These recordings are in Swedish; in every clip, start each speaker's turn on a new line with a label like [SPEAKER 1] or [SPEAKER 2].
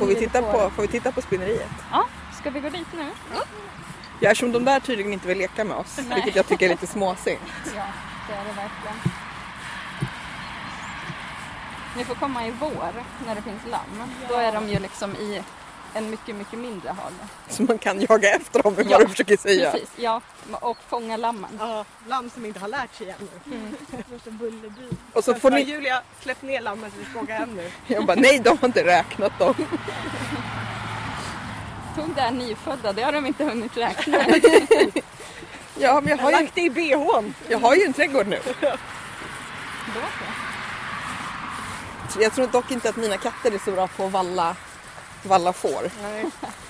[SPEAKER 1] Får vi, titta på, får vi titta på spinneriet?
[SPEAKER 2] Ja, ska vi gå dit nu?
[SPEAKER 1] Ja, eftersom de där tydligen inte vill leka med oss,
[SPEAKER 2] Nej.
[SPEAKER 1] vilket jag tycker är lite småsint.
[SPEAKER 2] Ja, det är det verkligen. Ni får komma i vår när det finns lamm. Då är de ju liksom i en mycket, mycket mindre hage.
[SPEAKER 1] Så man kan jaga efter dem, är
[SPEAKER 2] Ja,
[SPEAKER 1] vad du försöker säga.
[SPEAKER 2] Precis, ja. Och fånga lammen.
[SPEAKER 3] Ja, lamm som inte har lärt sig ännu.
[SPEAKER 2] Mm.
[SPEAKER 3] Bullerby.
[SPEAKER 1] Och så får ni...
[SPEAKER 3] Julia, släpp ner lammen så vi ska åka hem nu.
[SPEAKER 1] Jag bara, nej de har inte räknat dem.
[SPEAKER 2] Tog det här nyfödda, det har de inte hunnit räkna.
[SPEAKER 1] Ja, men jag har ju,
[SPEAKER 3] lagt det i bhn.
[SPEAKER 1] jag har ju en trädgård nu.
[SPEAKER 2] Då så.
[SPEAKER 1] Så Jag tror dock inte att mina katter är så bra på att valla, valla får.
[SPEAKER 3] Nej.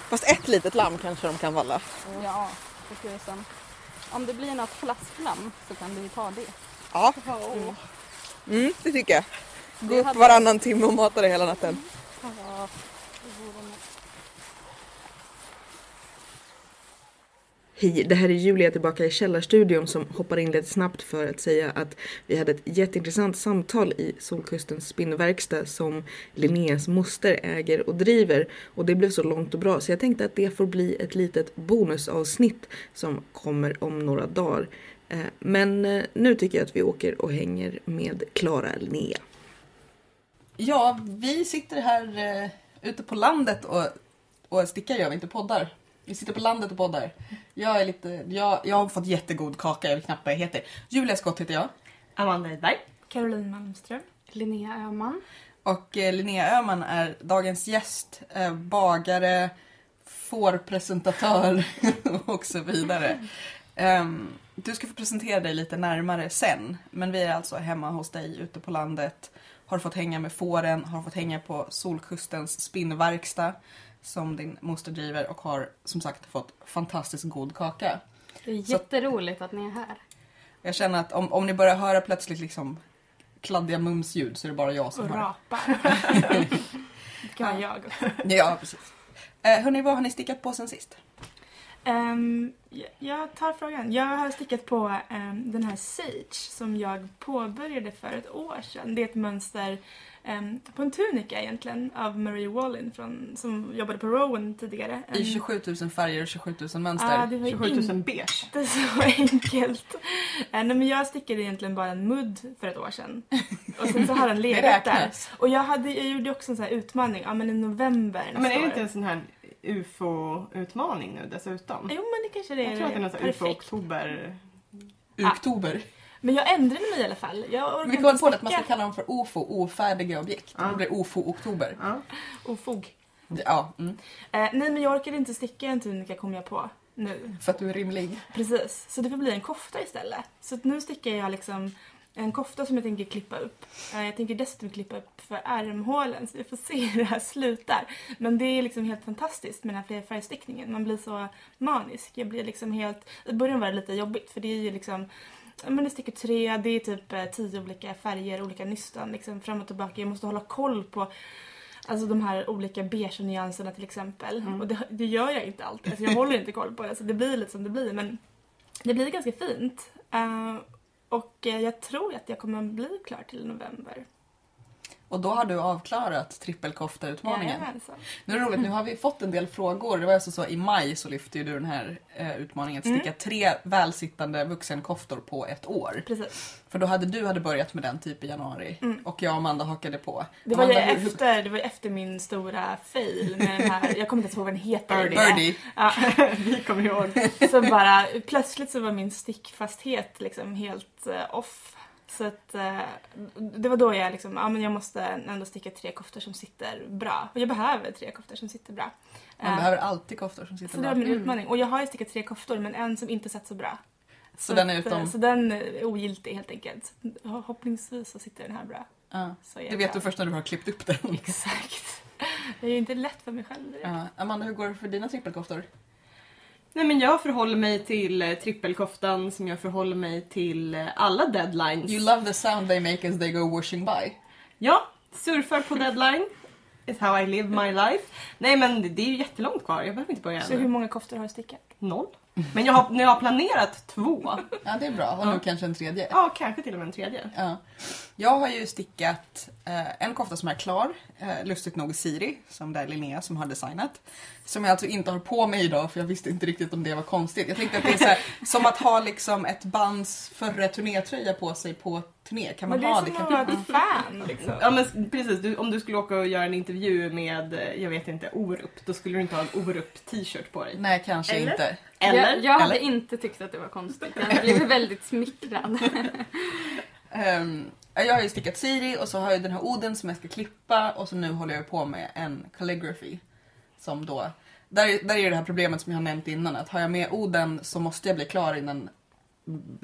[SPEAKER 1] Fast ett litet lamm kanske de kan valla.
[SPEAKER 2] Ja, för tusan. Om det blir något flasklamm så kan du ju ta det.
[SPEAKER 1] Ja,
[SPEAKER 3] Åh.
[SPEAKER 1] mm, det tycker jag. Gå upp
[SPEAKER 2] hade-
[SPEAKER 1] varannan timme och mata det hela natten.
[SPEAKER 2] Ja, det vore något.
[SPEAKER 1] Hej, det här är Julia tillbaka i källarstudion som hoppar in lite snabbt för att säga att vi hade ett jätteintressant samtal i Solkustens spinnverkstad som Linneas moster äger och driver och det blev så långt och bra så jag tänkte att det får bli ett litet bonusavsnitt som kommer om några dagar. Eh, men eh, nu tycker jag att vi åker och hänger med Klara Linnea.
[SPEAKER 4] Ja, vi sitter här eh, ute på landet och, och stickar gör vi inte poddar. Vi sitter på landet och poddar. Jag är lite, jag, jag har fått jättegod kaka, jag vet knappt vad jag heter. Julia Skott heter jag.
[SPEAKER 3] Amanda Edberg.
[SPEAKER 5] Caroline Malmström.
[SPEAKER 6] Linnea Öhman.
[SPEAKER 4] Och eh, Linnea Öhman är dagens gäst, eh, bagare, fårpresentatör och så vidare. Ehm, du ska få presentera dig lite närmare sen, men vi är alltså hemma hos dig ute på landet. Har fått hänga med fåren, har fått hänga på Solkustens spinnverkstad som din moster driver och har som sagt fått fantastiskt god kaka.
[SPEAKER 6] Det är jätteroligt att ni är här.
[SPEAKER 4] Jag känner att om, om ni börjar höra plötsligt liksom kladdiga mumsljud så är det bara jag som
[SPEAKER 5] Och
[SPEAKER 4] hör det.
[SPEAKER 5] rapar. det kan vara jag också.
[SPEAKER 4] Ja, precis. Eh, hörni, vad har ni stickat på sen sist?
[SPEAKER 5] Ehm, jag- tar frågan. Jag har stickat på ehm, den här Sage som jag påbörjade för ett år sedan. Det är ett mönster ehm, på en tunika egentligen av Marie Wallin från, som jobbade på Rowan tidigare.
[SPEAKER 4] I
[SPEAKER 5] Ehm,
[SPEAKER 4] 27 000 färger och 27 000 mönster.
[SPEAKER 5] Ja, det var ju
[SPEAKER 3] 27 000
[SPEAKER 5] inte
[SPEAKER 3] beige.
[SPEAKER 5] så enkelt. Nej, men jag stickade egentligen bara en mudd för ett år sedan. Och sen så har den
[SPEAKER 4] Det
[SPEAKER 5] legat där. Och jag, hade, jag gjorde också en sån här utmaning, ja men i november
[SPEAKER 3] Ja, men är det inte en sån här ufo-utmaning nu dessutom?
[SPEAKER 5] Jo men det kanske det är.
[SPEAKER 3] Jag tror att det är någon sån här
[SPEAKER 5] Perfekt.
[SPEAKER 3] ufo-oktober.
[SPEAKER 4] Oktober.
[SPEAKER 5] Men jag ändrade mig i alla fall. Jag orkar
[SPEAKER 4] Vi kom på att man ska kalla dem för OFO, ofärdiga objekt.
[SPEAKER 3] Ja.
[SPEAKER 4] Det blir OFO-oktober.
[SPEAKER 3] Ja.
[SPEAKER 5] Ofog.
[SPEAKER 4] Ja, mm.
[SPEAKER 5] Eh, nej men jag orkade inte sticka en tunika kom jag på nu.
[SPEAKER 4] för att du är rimlig.
[SPEAKER 5] Precis. Så det får bli en kofta istället. Så att nu stickar jag liksom en kofta som jag tänker klippa upp. Eh, jag tänker dessutom klippa upp för ärmhålen så vi får se hur det här slutar. Men det är liksom helt fantastiskt med den här flerfärgstickningen. Man blir så manisk. Jag blir liksom helt... I början var det lite jobbigt för det är ju liksom men det sticker tre, det är typ eh, tio olika färger, olika nystan liksom fram och tillbaka. Jag måste hålla koll på Alltså de här olika beige nyanserna till exempel.
[SPEAKER 3] Mm.
[SPEAKER 5] Och det, det gör jag inte alltid. Alltså jag håller inte koll på det. Så det blir lite som det blir. Men det blir ganska fint. Eh, och eh, jag tror att jag kommer bli klar till november.
[SPEAKER 4] Och då har du avklarat trippelkofta-utmaningen. Nu är det roligt, nu har vi fått en del frågor. Det var alltså så i maj så lyfte ju du den här eh, utmaningen att sticka tre välsittande vuxenkoftor på ett år.
[SPEAKER 5] Precis.
[SPEAKER 4] För då hade du hade börjat med den typ i januari
[SPEAKER 5] Mm.
[SPEAKER 4] och jag och Amanda hakade på.
[SPEAKER 5] Det var, ju
[SPEAKER 4] Amanda, hur- hur-
[SPEAKER 5] efter, det var ju efter min stora fail med den här, jag kommer inte ens ihåg vad den heter.
[SPEAKER 3] Birdie.
[SPEAKER 4] Birdie.
[SPEAKER 5] Ja,
[SPEAKER 3] Vi kommer ihåg.
[SPEAKER 5] så bara, plötsligt så var min stickfasthet liksom helt eh, off. Så att eh, det var då jag liksom, ja men jag måste ändå sticka tre koftor som sitter bra. Och jag behöver tre koftor som sitter bra.
[SPEAKER 4] Man
[SPEAKER 5] Eh,
[SPEAKER 4] behöver alltid koftor som sitter
[SPEAKER 5] så det var
[SPEAKER 4] bra.
[SPEAKER 5] min utmaning. Och jag har ju stickat tre koftor men en som inte satt så bra.
[SPEAKER 4] Så den är
[SPEAKER 5] att,
[SPEAKER 4] utom-
[SPEAKER 5] eh, Så den är ogiltig helt enkelt. Hoppningsvis så sitter den här bra.
[SPEAKER 4] Ja.
[SPEAKER 5] Så
[SPEAKER 4] Det vet du först när du har klippt upp den.
[SPEAKER 5] Exakt. Det är ju inte lätt för mig själv direkt.
[SPEAKER 4] Ja. Amanda, hur går det för dina trippelkoftor?
[SPEAKER 3] Nej men jag förhåller mig till eh, trippelkoftan som jag förhåller mig till eh, alla deadlines.
[SPEAKER 4] You love the sound they make as they go washing by.
[SPEAKER 3] Ja, surfar på deadline. It's how I live my life. Nej men det- är ju jättelångt kvar, jag behöver inte börja
[SPEAKER 5] Så hur
[SPEAKER 3] ännu.
[SPEAKER 5] många koftor har du stickat?
[SPEAKER 3] Noll. Men jag har, nu har jag planerat två.
[SPEAKER 4] Ja, det är bra. Och nu kanske en tredje.
[SPEAKER 3] Ja, kanske till och med en tredje.
[SPEAKER 4] Ja. Jag har ju stickat eh, en kofta som är klar, eh, lustigt nog Siri, som det är Linnea som har designat. Som jag alltså inte har på mig idag för jag visste inte riktigt om det var konstigt. Jag tänkte att det är så här, som att ha liksom ett bands förre turnétröja på sig på turné. Kan man
[SPEAKER 5] Men det
[SPEAKER 4] ha
[SPEAKER 5] är
[SPEAKER 4] det?
[SPEAKER 5] som
[SPEAKER 4] Kan...
[SPEAKER 5] att vara ett fan liksom.
[SPEAKER 3] Ja men precis, du, om du skulle åka och göra en intervju med, eh, jag vet inte, Orup, då skulle du inte ha en Orup t-shirt på dig.
[SPEAKER 4] Nej, kanske
[SPEAKER 3] Eller?
[SPEAKER 4] inte.
[SPEAKER 3] Eller?
[SPEAKER 2] Jag, jag hade
[SPEAKER 4] Eller?
[SPEAKER 2] inte tyckt att det var konstigt. Jag hade blivit väldigt smickrad.
[SPEAKER 4] Ehm, jag har ju stickat Siri och så har jag den här oden som jag ska klippa och så nu håller jag på med en calligraphy. Som då, där, är- där är det här problemet som jag har nämnt innan att har jag med oden så måste jag bli klar innan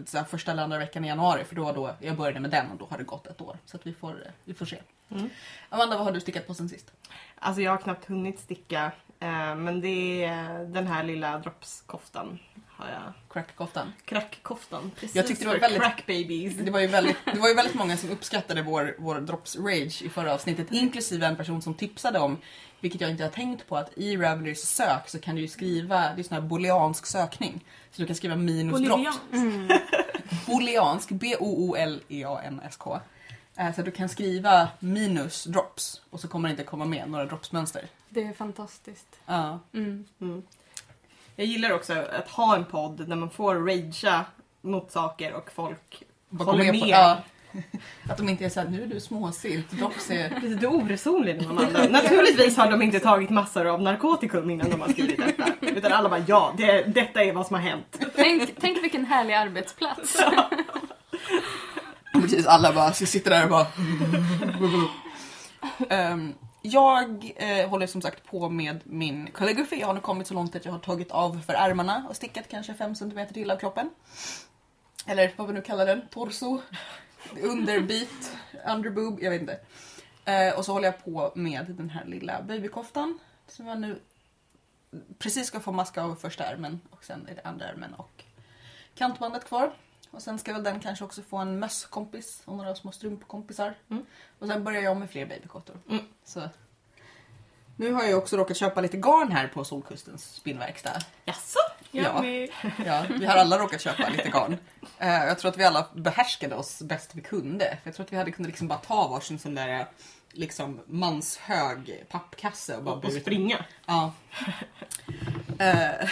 [SPEAKER 4] så här, första eller andra veckan i januari för då, då jag började med den och då har det gått ett år. Så vi får, vi får se.
[SPEAKER 3] Mm.
[SPEAKER 4] Amanda, vad har du stickat på sen sist?
[SPEAKER 3] Alltså jag har knappt hunnit sticka, eh, men det är den här lilla droppskoftan. Har jag.
[SPEAKER 4] Crackkoftan.
[SPEAKER 3] Crackkoftan. Precis
[SPEAKER 4] Jag tyckte det var väldigt-
[SPEAKER 3] crack babies.
[SPEAKER 4] Det var ju väldigt, det var ju väldigt många som uppskattade vår, vår drops rage i förra avsnittet, inklusive en person som tipsade om, vilket jag inte har tänkt på, att i Ravelrys sök så kan du ju skriva, det är sån här booleansk sökning. Så du kan skriva minus drops.
[SPEAKER 5] Bolivian.
[SPEAKER 4] Booleansk, B-O-O-L-E-A-N-S-K. Eh, Så du kan skriva minus drops och så kommer det inte komma med några dropsmönster.
[SPEAKER 2] Det är fantastiskt.
[SPEAKER 4] Ja.
[SPEAKER 2] Mm.
[SPEAKER 3] Mm. Jag gillar också att ha en podd där man får ragea mot saker och folk
[SPEAKER 4] Bara
[SPEAKER 3] Håller
[SPEAKER 4] med. På,
[SPEAKER 3] med.
[SPEAKER 4] ja. Att de inte är såhär, nu är du småsint, drops är...
[SPEAKER 3] Precis, du är oresonlig Amanda. Naturligtvis har de inte tagit massor av narkotikum innan de har skrivit detta. Utan alla bara ja, det, detta är vad som har hänt.
[SPEAKER 2] Tänk, tänk vilken härlig arbetsplats.
[SPEAKER 4] Precis, alla bara sitter där och bara... Ehm, jag eh, håller som sagt på med min calligraphy. Jag har nu kommit så långt att jag har tagit av för ärmarna och stickat kanske 5 cm till av kroppen. Eller vad vi nu kallar den, torso, underbit, underboob, jag vet inte. Eh, och så håller jag på med den här lilla babykoftan som jag nu precis ska få maska av första ärmen och sen är det andra ärmen och kantbandet kvar. Och sen ska väl den kanske också få en mösskompis och några små strumpkompisar.
[SPEAKER 3] Mm.
[SPEAKER 4] Och sen börjar jag med fler babykottor.
[SPEAKER 3] Mm.
[SPEAKER 4] Så. Nu har jag också råkat köpa lite garn här på Solkustens spinnverkstad.
[SPEAKER 3] Jaså?
[SPEAKER 4] Ja.
[SPEAKER 5] Med.
[SPEAKER 4] Ja, vi har alla råkat köpa lite garn. Eh, jag tror att vi alla behärskade oss bäst vi kunde. För jag tror att vi hade kunnat liksom bara ta varsin sån där eh, liksom manshög pappkasse och bara
[SPEAKER 3] Och
[SPEAKER 4] burit-
[SPEAKER 3] springa.
[SPEAKER 4] Ja. Eh,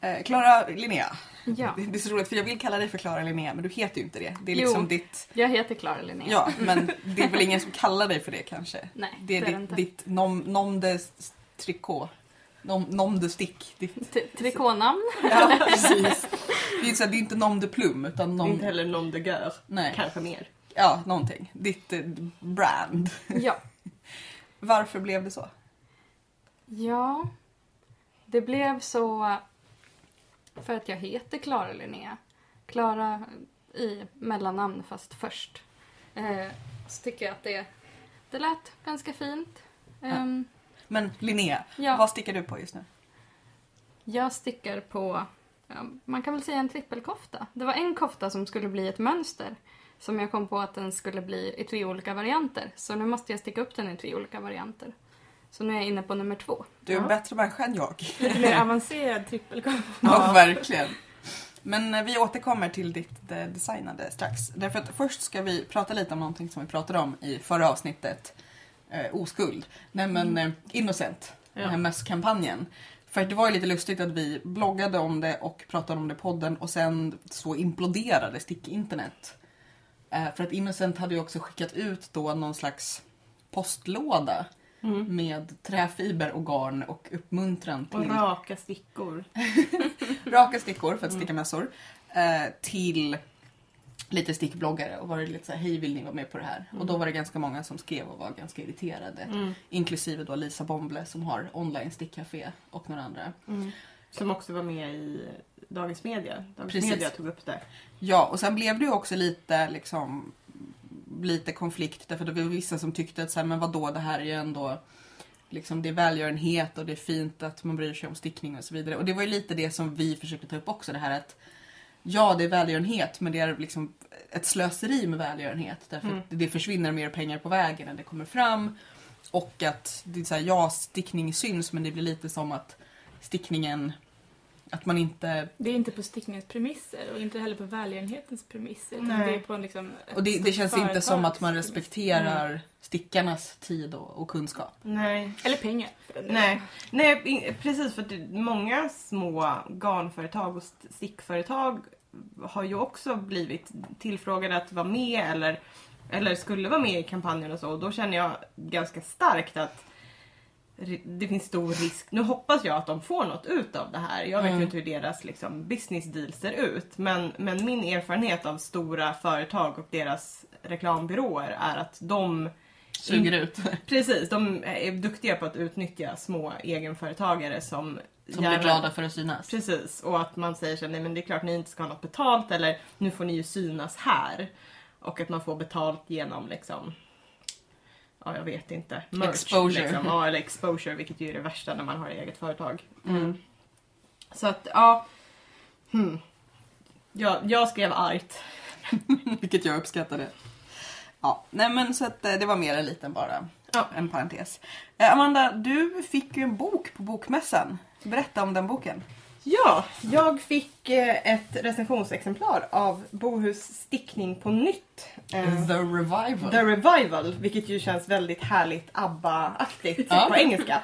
[SPEAKER 4] eh, Klara Linnea.
[SPEAKER 2] Ja,
[SPEAKER 4] Det det är så roligt för jag vill kalla dig för Klara Linnea men du heter ju inte det. Det är liksom
[SPEAKER 2] Jo.
[SPEAKER 4] ditt...
[SPEAKER 2] jag heter Klara Linnea.
[SPEAKER 4] Ja, men det är väl ingen som kallar dig för det kanske?
[SPEAKER 2] Nej,
[SPEAKER 4] Det är
[SPEAKER 2] det är
[SPEAKER 4] ditt,
[SPEAKER 2] inte.
[SPEAKER 4] ditt nom, nom de trikå. Nom, nom de stick. Ditt,
[SPEAKER 2] Trikånamn.
[SPEAKER 4] ja, precis. Det är, inte så här, det är inte nom de plum utan nom...
[SPEAKER 3] Inte heller nom de gör.
[SPEAKER 4] Nej,
[SPEAKER 3] Kanske mer.
[SPEAKER 4] ja någonting. Ditt eh, brand.
[SPEAKER 2] Ja.
[SPEAKER 4] Varför blev det så?
[SPEAKER 2] Ja, det blev så för att jag heter Klara Linnea. Klara i mellannamn fast först. Eh, så tycker jag att det, det lät ganska fint. Ehm,
[SPEAKER 4] Men Linnea,
[SPEAKER 2] ja,
[SPEAKER 4] vad stickar du på just nu?
[SPEAKER 2] jag stickar på, ja, man kan väl säga en trippelkofta. Det var en kofta som skulle bli ett mönster. Som jag kom på att den skulle bli i tre olika varianter. Så nu måste jag sticka upp den i tre olika varianter. Så nu är jag inne på nummer två.
[SPEAKER 4] Du är en
[SPEAKER 5] Ja.
[SPEAKER 4] bättre människa än jag.
[SPEAKER 5] Lite mer avancerad trippelkofta.
[SPEAKER 4] Ja, verkligen. Men eh, vi återkommer till ditt eh, designade strax. Därför att först ska vi prata lite om någonting som vi pratade om i förra avsnittet. Eh, oskuld. Nej men eh, Innocent. Den här
[SPEAKER 3] Ja.
[SPEAKER 4] mösskampanjen. För det var ju lite lustigt att vi bloggade om det och pratade om det i podden och sen så imploderade stick-internet. Eh, för att Innocent hade ju också skickat ut då någon slags postlåda
[SPEAKER 3] Mm.
[SPEAKER 4] med träfiber och garn och uppmuntran till
[SPEAKER 3] Och raka stickor.
[SPEAKER 4] raka stickor för att
[SPEAKER 3] Mm.
[SPEAKER 4] sticka mössor eh, till lite stickbloggare och var det lite så här, hej vill ni vara med på det här? Och då var det ganska många som skrev och var ganska irriterade.
[SPEAKER 3] Mm.
[SPEAKER 4] Inklusive då Lisa Bomble som har online stickcafé och några andra.
[SPEAKER 3] Mm. Som också var med i Dagens Media. Dagens
[SPEAKER 4] Precis.
[SPEAKER 3] Media tog upp det.
[SPEAKER 4] Ja, och sen blev det ju också lite liksom lite konflikt därför det var vissa som tyckte att så här, men vadå, det här är ju ändå liksom det är välgörenhet och det är fint att man bryr sig om stickning och så vidare. Och det var ju lite det som vi försökte ta upp också, det här att ja, det är välgörenhet, men det är liksom ett slöseri med välgörenhet därför
[SPEAKER 3] Mm.
[SPEAKER 4] det försvinner mer pengar på vägen än det kommer fram. Och att det är så här, ja, stickning syns, men det blir lite som att stickningen Att man inte...
[SPEAKER 5] Det är inte på stickningens premisser och inte heller på välgörenhetens premisser. Det är på en liksom
[SPEAKER 4] Och det, det känns inte som att man respekterar stickarnas tid och, och kunskap.
[SPEAKER 3] Nej.
[SPEAKER 5] Eller pengar.
[SPEAKER 3] Nej, Nej precis för att många små garnföretag och st- stickföretag har ju också blivit tillfrågade att vara med eller, eller skulle vara med i kampanjen och så. Och då känner jag ganska starkt att det finns stor risk. Nu hoppas jag att de får något ut av det här. Jag vet
[SPEAKER 4] Mm.
[SPEAKER 3] ju inte hur deras liksom, business deal ser ut. Men, men min erfarenhet av stora företag och deras reklambyråer är att de
[SPEAKER 4] Suger ut.
[SPEAKER 3] Precis, de är duktiga på att utnyttja små egenföretagare som,
[SPEAKER 4] Som blir glada för att synas.
[SPEAKER 3] Precis, och att man säger så nej men det är klart ni inte ska ha något betalt eller nu får ni ju synas här. Och att man får betalt genom liksom, ja jag vet inte, merch,
[SPEAKER 4] Exposure.
[SPEAKER 3] Liksom. Ja, eller exposure, vilket ju är det värsta när man har eget företag.
[SPEAKER 4] Mm.
[SPEAKER 3] Så att, ja. Hmm. Jag, jag skrev argt.
[SPEAKER 4] Vilket jag uppskattade. Ja, nej men så att eh, det var mer en liten bara.
[SPEAKER 3] Ja.
[SPEAKER 4] En parentes. Eh, Amanda, du fick ju en bok på Bokmässan. Berätta om den boken.
[SPEAKER 3] Ja, jag fick eh, ett recensionsexemplar av Bohus stickning på nytt. Eh,
[SPEAKER 4] The Revival.
[SPEAKER 3] The Revival, vilket ju känns väldigt härligt ABBA-aktigt
[SPEAKER 4] Ja.
[SPEAKER 3] på engelska.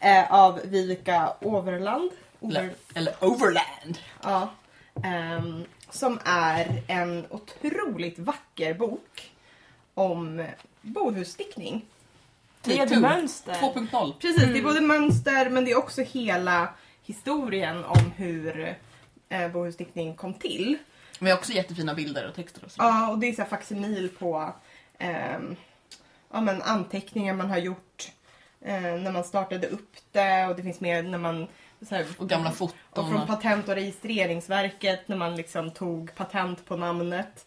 [SPEAKER 3] Eh, av Vivica Overland. Over,
[SPEAKER 4] eller, Overland.
[SPEAKER 3] ja, ehm, som är en otroligt vacker bok om bohusstickning.
[SPEAKER 5] Med
[SPEAKER 4] Take two.
[SPEAKER 5] mönster.
[SPEAKER 4] 2.0.
[SPEAKER 3] Precis, det är både mönster men det är också hela historien om hur eh, bohusstickning kom till.
[SPEAKER 4] Men jag har också jättefina bilder och texter och så.
[SPEAKER 3] Ja, och det är så här facsimil på ehm, ja, men anteckningar man har gjort eh, när man startade upp det och det finns med när man så här,
[SPEAKER 4] Och gamla
[SPEAKER 3] och
[SPEAKER 4] foton.
[SPEAKER 3] från
[SPEAKER 4] Och,
[SPEAKER 3] Patent och registreringsverket när man liksom tog patent på namnet.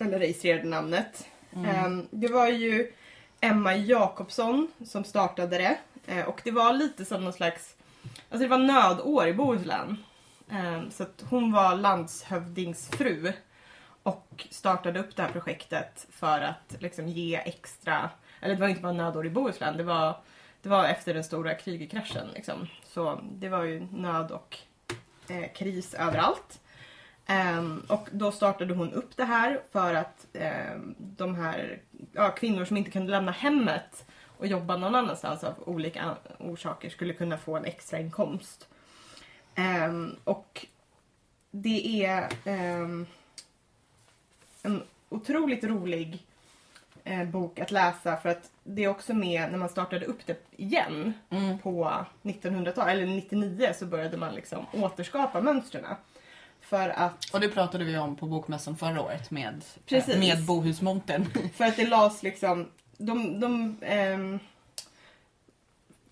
[SPEAKER 3] Eller registrerade namnet.
[SPEAKER 4] Mm.
[SPEAKER 3] Ehm, det var ju Emma Jakobsson som startade det. Eh, och det var lite som någon slags... Alltså det var nödår i Bohuslän. Ehm, så att hon var landshövdingsfru. Och startade upp det här projektet för att liksom ge extra... Eller det var inte bara nödår i Bohuslän. Det var, det var efter den stora krigskraschen. Liksom. Så det var ju nöd och eh, kris överallt. Ehm, och då startade hon upp det här för att ehm, de här ja, kvinnor som inte kunde lämna hemmet och jobba någon annanstans av olika orsaker skulle kunna få en extra inkomst. Ehm, och det är ehm, en otroligt rolig eh, bok att läsa för att det är också med när man startade upp det igen
[SPEAKER 4] mm.
[SPEAKER 3] på 1900-talet, eller 99 så började man liksom återskapa mönstren. För att,
[SPEAKER 4] och det pratade vi om på Bokmässan förra året med,
[SPEAKER 3] Precis.
[SPEAKER 4] med Bohusmontern.
[SPEAKER 3] för att det lades liksom, de, de ehm,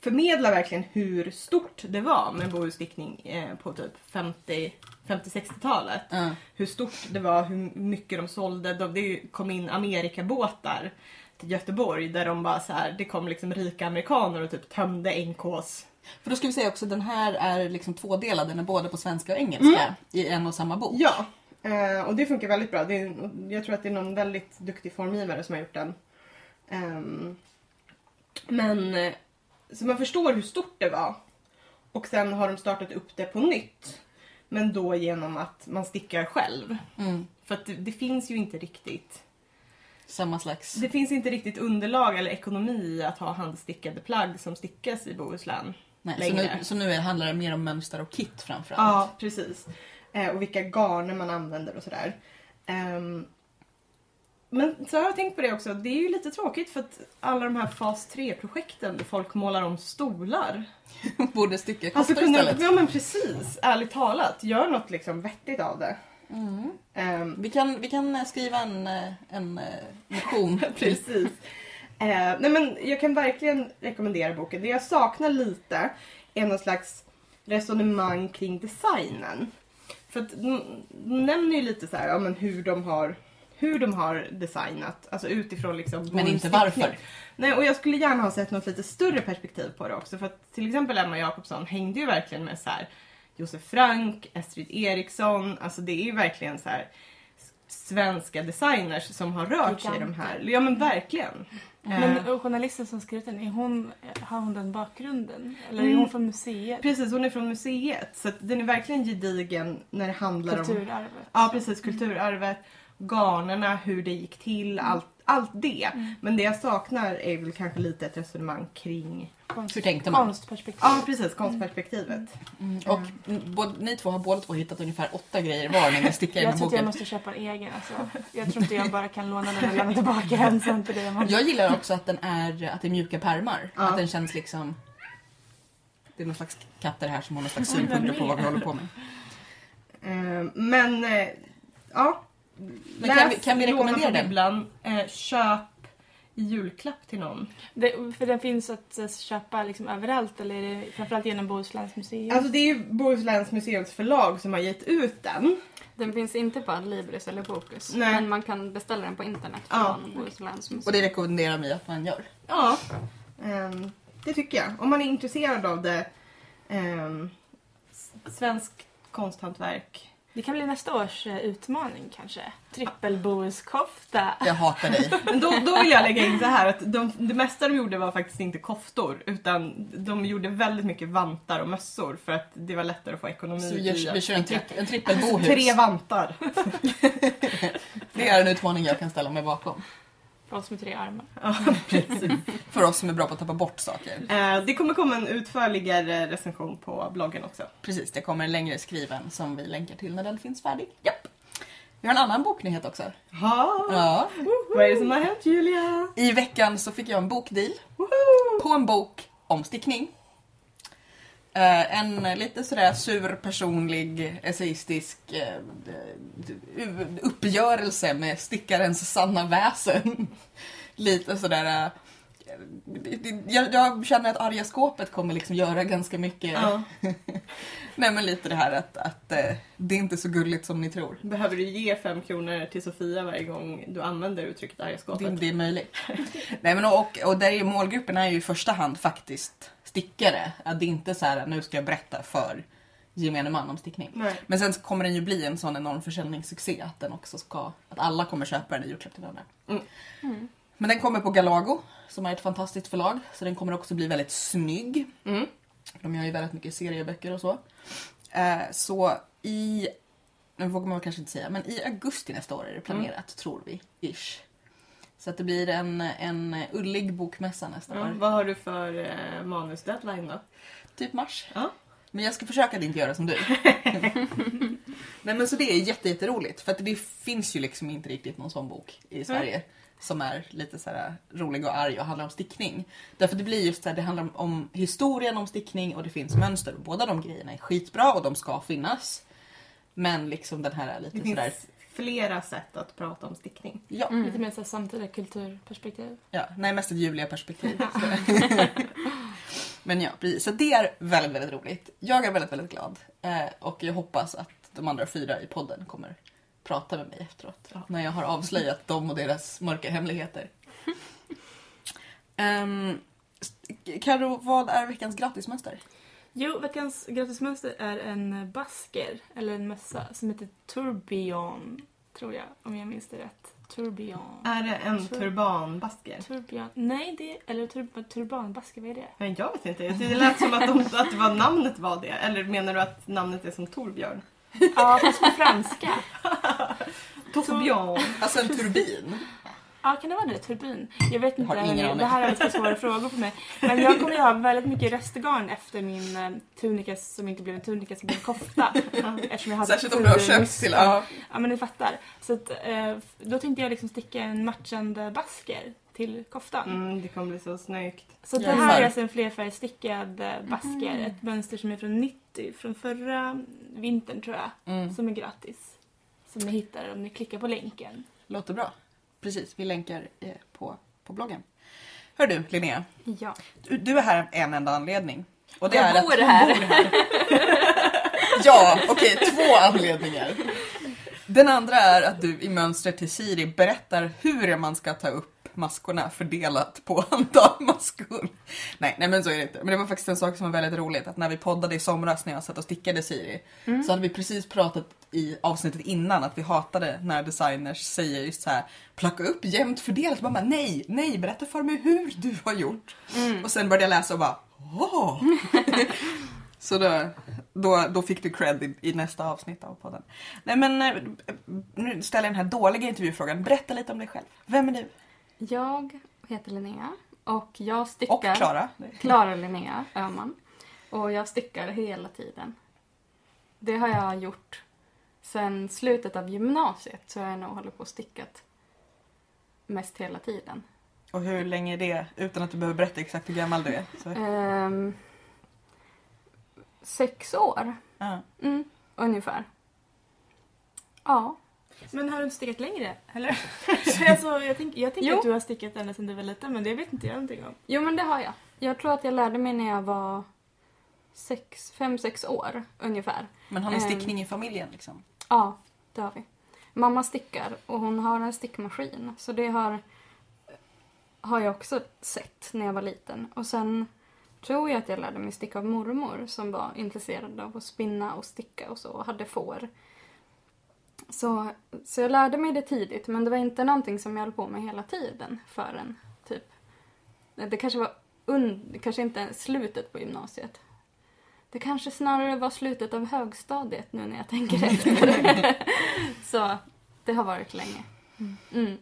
[SPEAKER 3] förmedlar verkligen hur stort det var med bohusstickning eh, på typ 50 50-60-talet.
[SPEAKER 4] Ja.
[SPEAKER 3] Hur stort det var, hur mycket de sålde. De, det kom in Amerikabåtar till Göteborg där de bara så här, det kom liksom rika amerikaner och typ tömde NKs
[SPEAKER 4] För då ska vi säga också den här är liksom tvådelad. Den är både på svenska och engelska i en och samma bok.
[SPEAKER 3] Ja, eh, och det funkar väldigt bra. Är, jag tror att det är någon väldigt duktig formgivare som har gjort den. Ehm, men, eh, så man förstår hur stort det var. Och sen har de startat upp det på nytt. Men då genom att man stickar själv.
[SPEAKER 4] Mm.
[SPEAKER 3] För att det, det finns ju inte riktigt
[SPEAKER 4] Samma slags.
[SPEAKER 3] det finns inte riktigt underlag eller ekonomi i att ha handstickade plagg som stickas i Bohuslän.
[SPEAKER 4] Nej, så, nu, så nu handlar det mer om mönster och kit framförallt.
[SPEAKER 3] Ja, precis. Eh, och vilka garner man använder och sådär. Ehm, men så har jag tänkt på det också, det är ju lite tråkigt för att alla de här fas 3-projekten där folk målar om stolar.
[SPEAKER 4] Borde sticka koftor
[SPEAKER 3] Alltså kunde,
[SPEAKER 4] istället.
[SPEAKER 3] ja men precis, ärligt talat, gör något liksom vettigt av det.
[SPEAKER 4] Mm.
[SPEAKER 3] Ehm,
[SPEAKER 4] Vi, kan, vi kan skriva en, eh, en eh, motion.
[SPEAKER 3] Precis. Eh, nej men jag kan verkligen rekommendera boken. Det jag saknar lite är någon slags resonemang kring designen. För att de, de nämner ju lite så här, ja, men hur de har hur de har designat, alltså utifrån liksom
[SPEAKER 4] Men inte varför.
[SPEAKER 3] Nej, och jag skulle gärna ha sett något lite större perspektiv på det också. För att till exempel Emma Jakobsson hängde ju verkligen med så här Josef Frank, Estrid Eriksson, alltså det är ju verkligen så här svenska designers som har rört sig i de här. Ja men verkligen.
[SPEAKER 5] Men
[SPEAKER 3] Eh,
[SPEAKER 5] journalisten som skrivit den, är hon, har hon den bakgrunden? Eller är
[SPEAKER 3] Mm.
[SPEAKER 5] hon från museet?
[SPEAKER 3] Precis, hon är från museet. Så att den är verkligen gedigen när det handlar om
[SPEAKER 5] Kulturarvet?
[SPEAKER 3] Ja precis, kulturarvet, garnerna, hur det gick till, allt, allt det.
[SPEAKER 5] Mm.
[SPEAKER 3] Men det jag saknar är väl kanske lite ett resonemang kring
[SPEAKER 5] Konst,
[SPEAKER 4] Hur tänkte man?
[SPEAKER 5] konstperspektiv.
[SPEAKER 3] Ja precis, konstperspektivet.
[SPEAKER 4] Mm. Och mm, både, ni två har båda två hittat ungefär åtta grejer var när ni stickar i den
[SPEAKER 5] Jag tror att jag måste köpa en egen. Alltså. Jag tror inte jag bara kan låna den och lämna tillbaka den sen till dig.
[SPEAKER 4] Jag gillar också att den är, att det är mjuka pärmar.
[SPEAKER 3] Ja.
[SPEAKER 4] Att den känns liksom... Det är någon slags katter här som har någon slags synpunkter på vad vi håller på med.
[SPEAKER 3] Eh, men eh, ja.
[SPEAKER 4] Men kan vi- kan vi rekommendera den?
[SPEAKER 3] bibblan, eh, köp i julklapp till någon.
[SPEAKER 5] Det, för den finns att eh, köpa liksom överallt eller är det framförallt genom Bohusläns museum?
[SPEAKER 3] Alltså det är ju Bohusläns museums förlag som har gett ut den.
[SPEAKER 2] Den finns inte på Adlibris eller Bokus.
[SPEAKER 3] Nej.
[SPEAKER 2] Men man kan beställa den på internet
[SPEAKER 3] Ja.
[SPEAKER 2] från Bohusläns museum.
[SPEAKER 4] Och det rekommenderar vi att man gör.
[SPEAKER 3] Ja, ehm, det tycker jag. Om man är intresserad av det. Um, svensk konsthantverk.
[SPEAKER 5] Det kan bli nästa års eh, utmaning kanske. Trippelbohuskofta.
[SPEAKER 4] Jag hatar dig.
[SPEAKER 3] Men då, då vill jag lägga in så här att de, det mesta de gjorde var faktiskt inte koftor utan de gjorde väldigt mycket vantar och mössor för att det var lättare att få ekonomi
[SPEAKER 4] Så vi, gör, vi kör en, tripp, en trippelbohus.
[SPEAKER 3] Tre vantar.
[SPEAKER 4] Det är en utmaning jag kan ställa mig bakom.
[SPEAKER 5] För oss med tre armar.
[SPEAKER 3] Ja, precis.
[SPEAKER 4] För oss som är bra på att tappa bort saker.
[SPEAKER 3] Eh, det kommer komma en utförligare recension på bloggen också.
[SPEAKER 4] Precis, det kommer en längre skriven som vi länkar till när den finns färdig. Japp. Vi har en annan boknyhet också.
[SPEAKER 3] Ha,
[SPEAKER 4] Ja.
[SPEAKER 3] Vad är det som har hänt Julia?
[SPEAKER 4] I veckan så fick jag en bokdeal på en bok om stickning. Eh, en lite sådär sur, personlig, essayistisk eh, u- uppgörelse med stickarens sanna väsen. lite sådär... eh, jag, jag känner att arga skåpet kommer liksom göra ganska mycket.
[SPEAKER 3] Ja.
[SPEAKER 4] Nej men lite det här att, att det är inte så gulligt som ni tror.
[SPEAKER 3] Behöver du ge fem kronor till Sofia varje gång du använder uttrycket arga
[SPEAKER 4] Det,
[SPEAKER 3] skåpet?
[SPEAKER 4] det är möjligt. Nej, men och, och där är målgruppen är ju i första hand faktiskt stickare. Att det är inte så här nu ska jag berätta för gemene man om stickning.
[SPEAKER 3] Nej.
[SPEAKER 4] Men sen så kommer den ju bli en sån enorm försäljningssuccé att den också ska, att alla kommer köpa den i julklapp till varandra.
[SPEAKER 3] Mm.
[SPEAKER 4] Men den kommer på Galago som är ett fantastiskt förlag så den kommer också bli väldigt snygg.
[SPEAKER 3] Mm.
[SPEAKER 4] De gör ju väldigt mycket serieböcker och så. Eh, så i, nu vågar man kanske inte säga, men i augusti nästa år är det planerat tror vi. Ish. Så att det blir en, en ullig bokmässa nästa
[SPEAKER 3] Ja,
[SPEAKER 4] år.
[SPEAKER 3] vad har du för eh, manusdeadline då?
[SPEAKER 4] Typ mars.
[SPEAKER 3] Ja.
[SPEAKER 4] Men jag ska försöka att inte göra som du. Nej men så det är jätte, jätteroligt för att det finns ju liksom inte riktigt någon sån bok i Sverige. Som är lite så här rolig och arg och handlar om stickning. Därför det blir just så här, det handlar om, om historien om stickning och det finns mönster. Båda de grejerna är skitbra och de ska finnas. Men liksom den här är lite sådär...
[SPEAKER 3] flera sätt att prata om stickning.
[SPEAKER 4] Ja,
[SPEAKER 2] Mm.
[SPEAKER 5] Lite mer så samtida kulturperspektiv.
[SPEAKER 4] ja, nej mest ett Julia-perspektiv. Men ja, precis. Så det är väldigt, väldigt roligt. Jag är väldigt, väldigt glad. Eh, och jag hoppas att de andra fyra i podden kommer prata med mig efteråt.
[SPEAKER 3] Ja.
[SPEAKER 4] När jag har avslöjat dem och deras mörka hemligheter. Um, Karo, vad är veckans gratismönster?
[SPEAKER 5] Jo, veckans gratismönster är en basker, eller en mössa, som heter Tourbillon. Tror jag, om jag minns det rätt. Tourbillon.
[SPEAKER 3] Är det en
[SPEAKER 5] Tur-
[SPEAKER 3] turbanbasker?
[SPEAKER 5] Tourbillon. Nej, det eller tur, turbanbasker, vad är det?
[SPEAKER 3] Men jag vet inte, det lät som att, de, att det var namnet var det. Eller menar du att namnet är som Torbjörn?
[SPEAKER 5] Ja, fast på franska.
[SPEAKER 3] Torbjörn.
[SPEAKER 4] Alltså en turbin.
[SPEAKER 5] Ja, kan det vara det? Turbin? Jag vet inte.
[SPEAKER 4] har ingen
[SPEAKER 5] det här är lite svåra frågor för mig. Men jag kommer ju ha väldigt mycket restgarn efter min eh, tunika som inte blev en tunika som blev en kofta. Eftersom jag hade
[SPEAKER 4] Särskilt om du har köpt till... Ja.
[SPEAKER 5] Ja, men ni fattar. Så att, eh, då tänkte jag liksom sticka en matchande basker till koftan.
[SPEAKER 3] Mm, det kommer bli så snyggt.
[SPEAKER 5] Så det här är alltså en flerfärgstickad eh, basker. Ett mönster som är från 90, från förra vintern tror jag.
[SPEAKER 4] Mm.
[SPEAKER 5] Som är gratis. Som ni hittar om ni klickar på länken.
[SPEAKER 4] Låter bra. Precis, vi länkar eh, på, på bloggen. Hör du Linnea,
[SPEAKER 2] Ja.
[SPEAKER 4] du, du är här av en enda anledning. Och det
[SPEAKER 2] Jag
[SPEAKER 4] är
[SPEAKER 2] bor
[SPEAKER 4] att
[SPEAKER 2] här.
[SPEAKER 4] Bor här. ja, okej, två anledningar. Den andra är att du i mönstret till Siri berättar hur man ska ta upp maskorna fördelat på antal maskor. Nej, nej men så är det inte. Men det var faktiskt en sak som var väldigt roligt att när vi poddade i somras när jag satt och stickade Siri
[SPEAKER 2] Mm.
[SPEAKER 4] så hade vi precis pratat i avsnittet innan att vi hatade när designers säger just så här plocka upp jämnt fördelat. Och bara, nej, nej, berätta för mig hur du har gjort.
[SPEAKER 2] Mm.
[SPEAKER 4] Och sen började jag läsa och bara åh! Så då, då, då fick du cred i, i nästa avsnitt av podden. Nej men eh, nu ställer jag den här dåliga intervjufrågan. Berätta lite om dig själv. Vem är du?
[SPEAKER 2] Jag heter Linnea och jag
[SPEAKER 4] Och
[SPEAKER 2] stickar.
[SPEAKER 4] Klara.
[SPEAKER 2] Klara Linnea Öhman. Och jag stickar hela tiden. Det har jag gjort sen slutet av gymnasiet så jag nog hållit på och stickat mest hela tiden.
[SPEAKER 4] Och hur länge är det? Utan att du behöver berätta exakt hur gammal du är.
[SPEAKER 2] Ehm, sex år,
[SPEAKER 4] Ja.
[SPEAKER 2] mm, ungefär. Ja,
[SPEAKER 5] Men har du inte stickat längre? Eller? alltså, jag, tänk, jag tänker
[SPEAKER 2] Jo.
[SPEAKER 5] att du har stickat ända sedan du var liten men det vet inte jag någonting om.
[SPEAKER 2] jo men det har jag. Jag tror att jag lärde mig när jag var sex, fem, sex år ungefär.
[SPEAKER 4] Men har ni
[SPEAKER 2] Ehm.
[SPEAKER 4] stickning i familjen liksom?
[SPEAKER 2] Ja, det har vi. Mamma stickar och hon har en stickmaskin. Så det har, har jag också sett när jag var liten. Och sen tror jag att jag lärde mig sticka av mormor som var intresserad av att spinna och sticka och så och hade får. Så, så jag lärde mig det tidigt men det var inte någonting som jag höll på med hela tiden förrän typ... Det kanske var un, kanske inte slutet på gymnasiet. Det kanske snarare var slutet av högstadiet nu när jag tänker efter. så det har varit länge. Mm.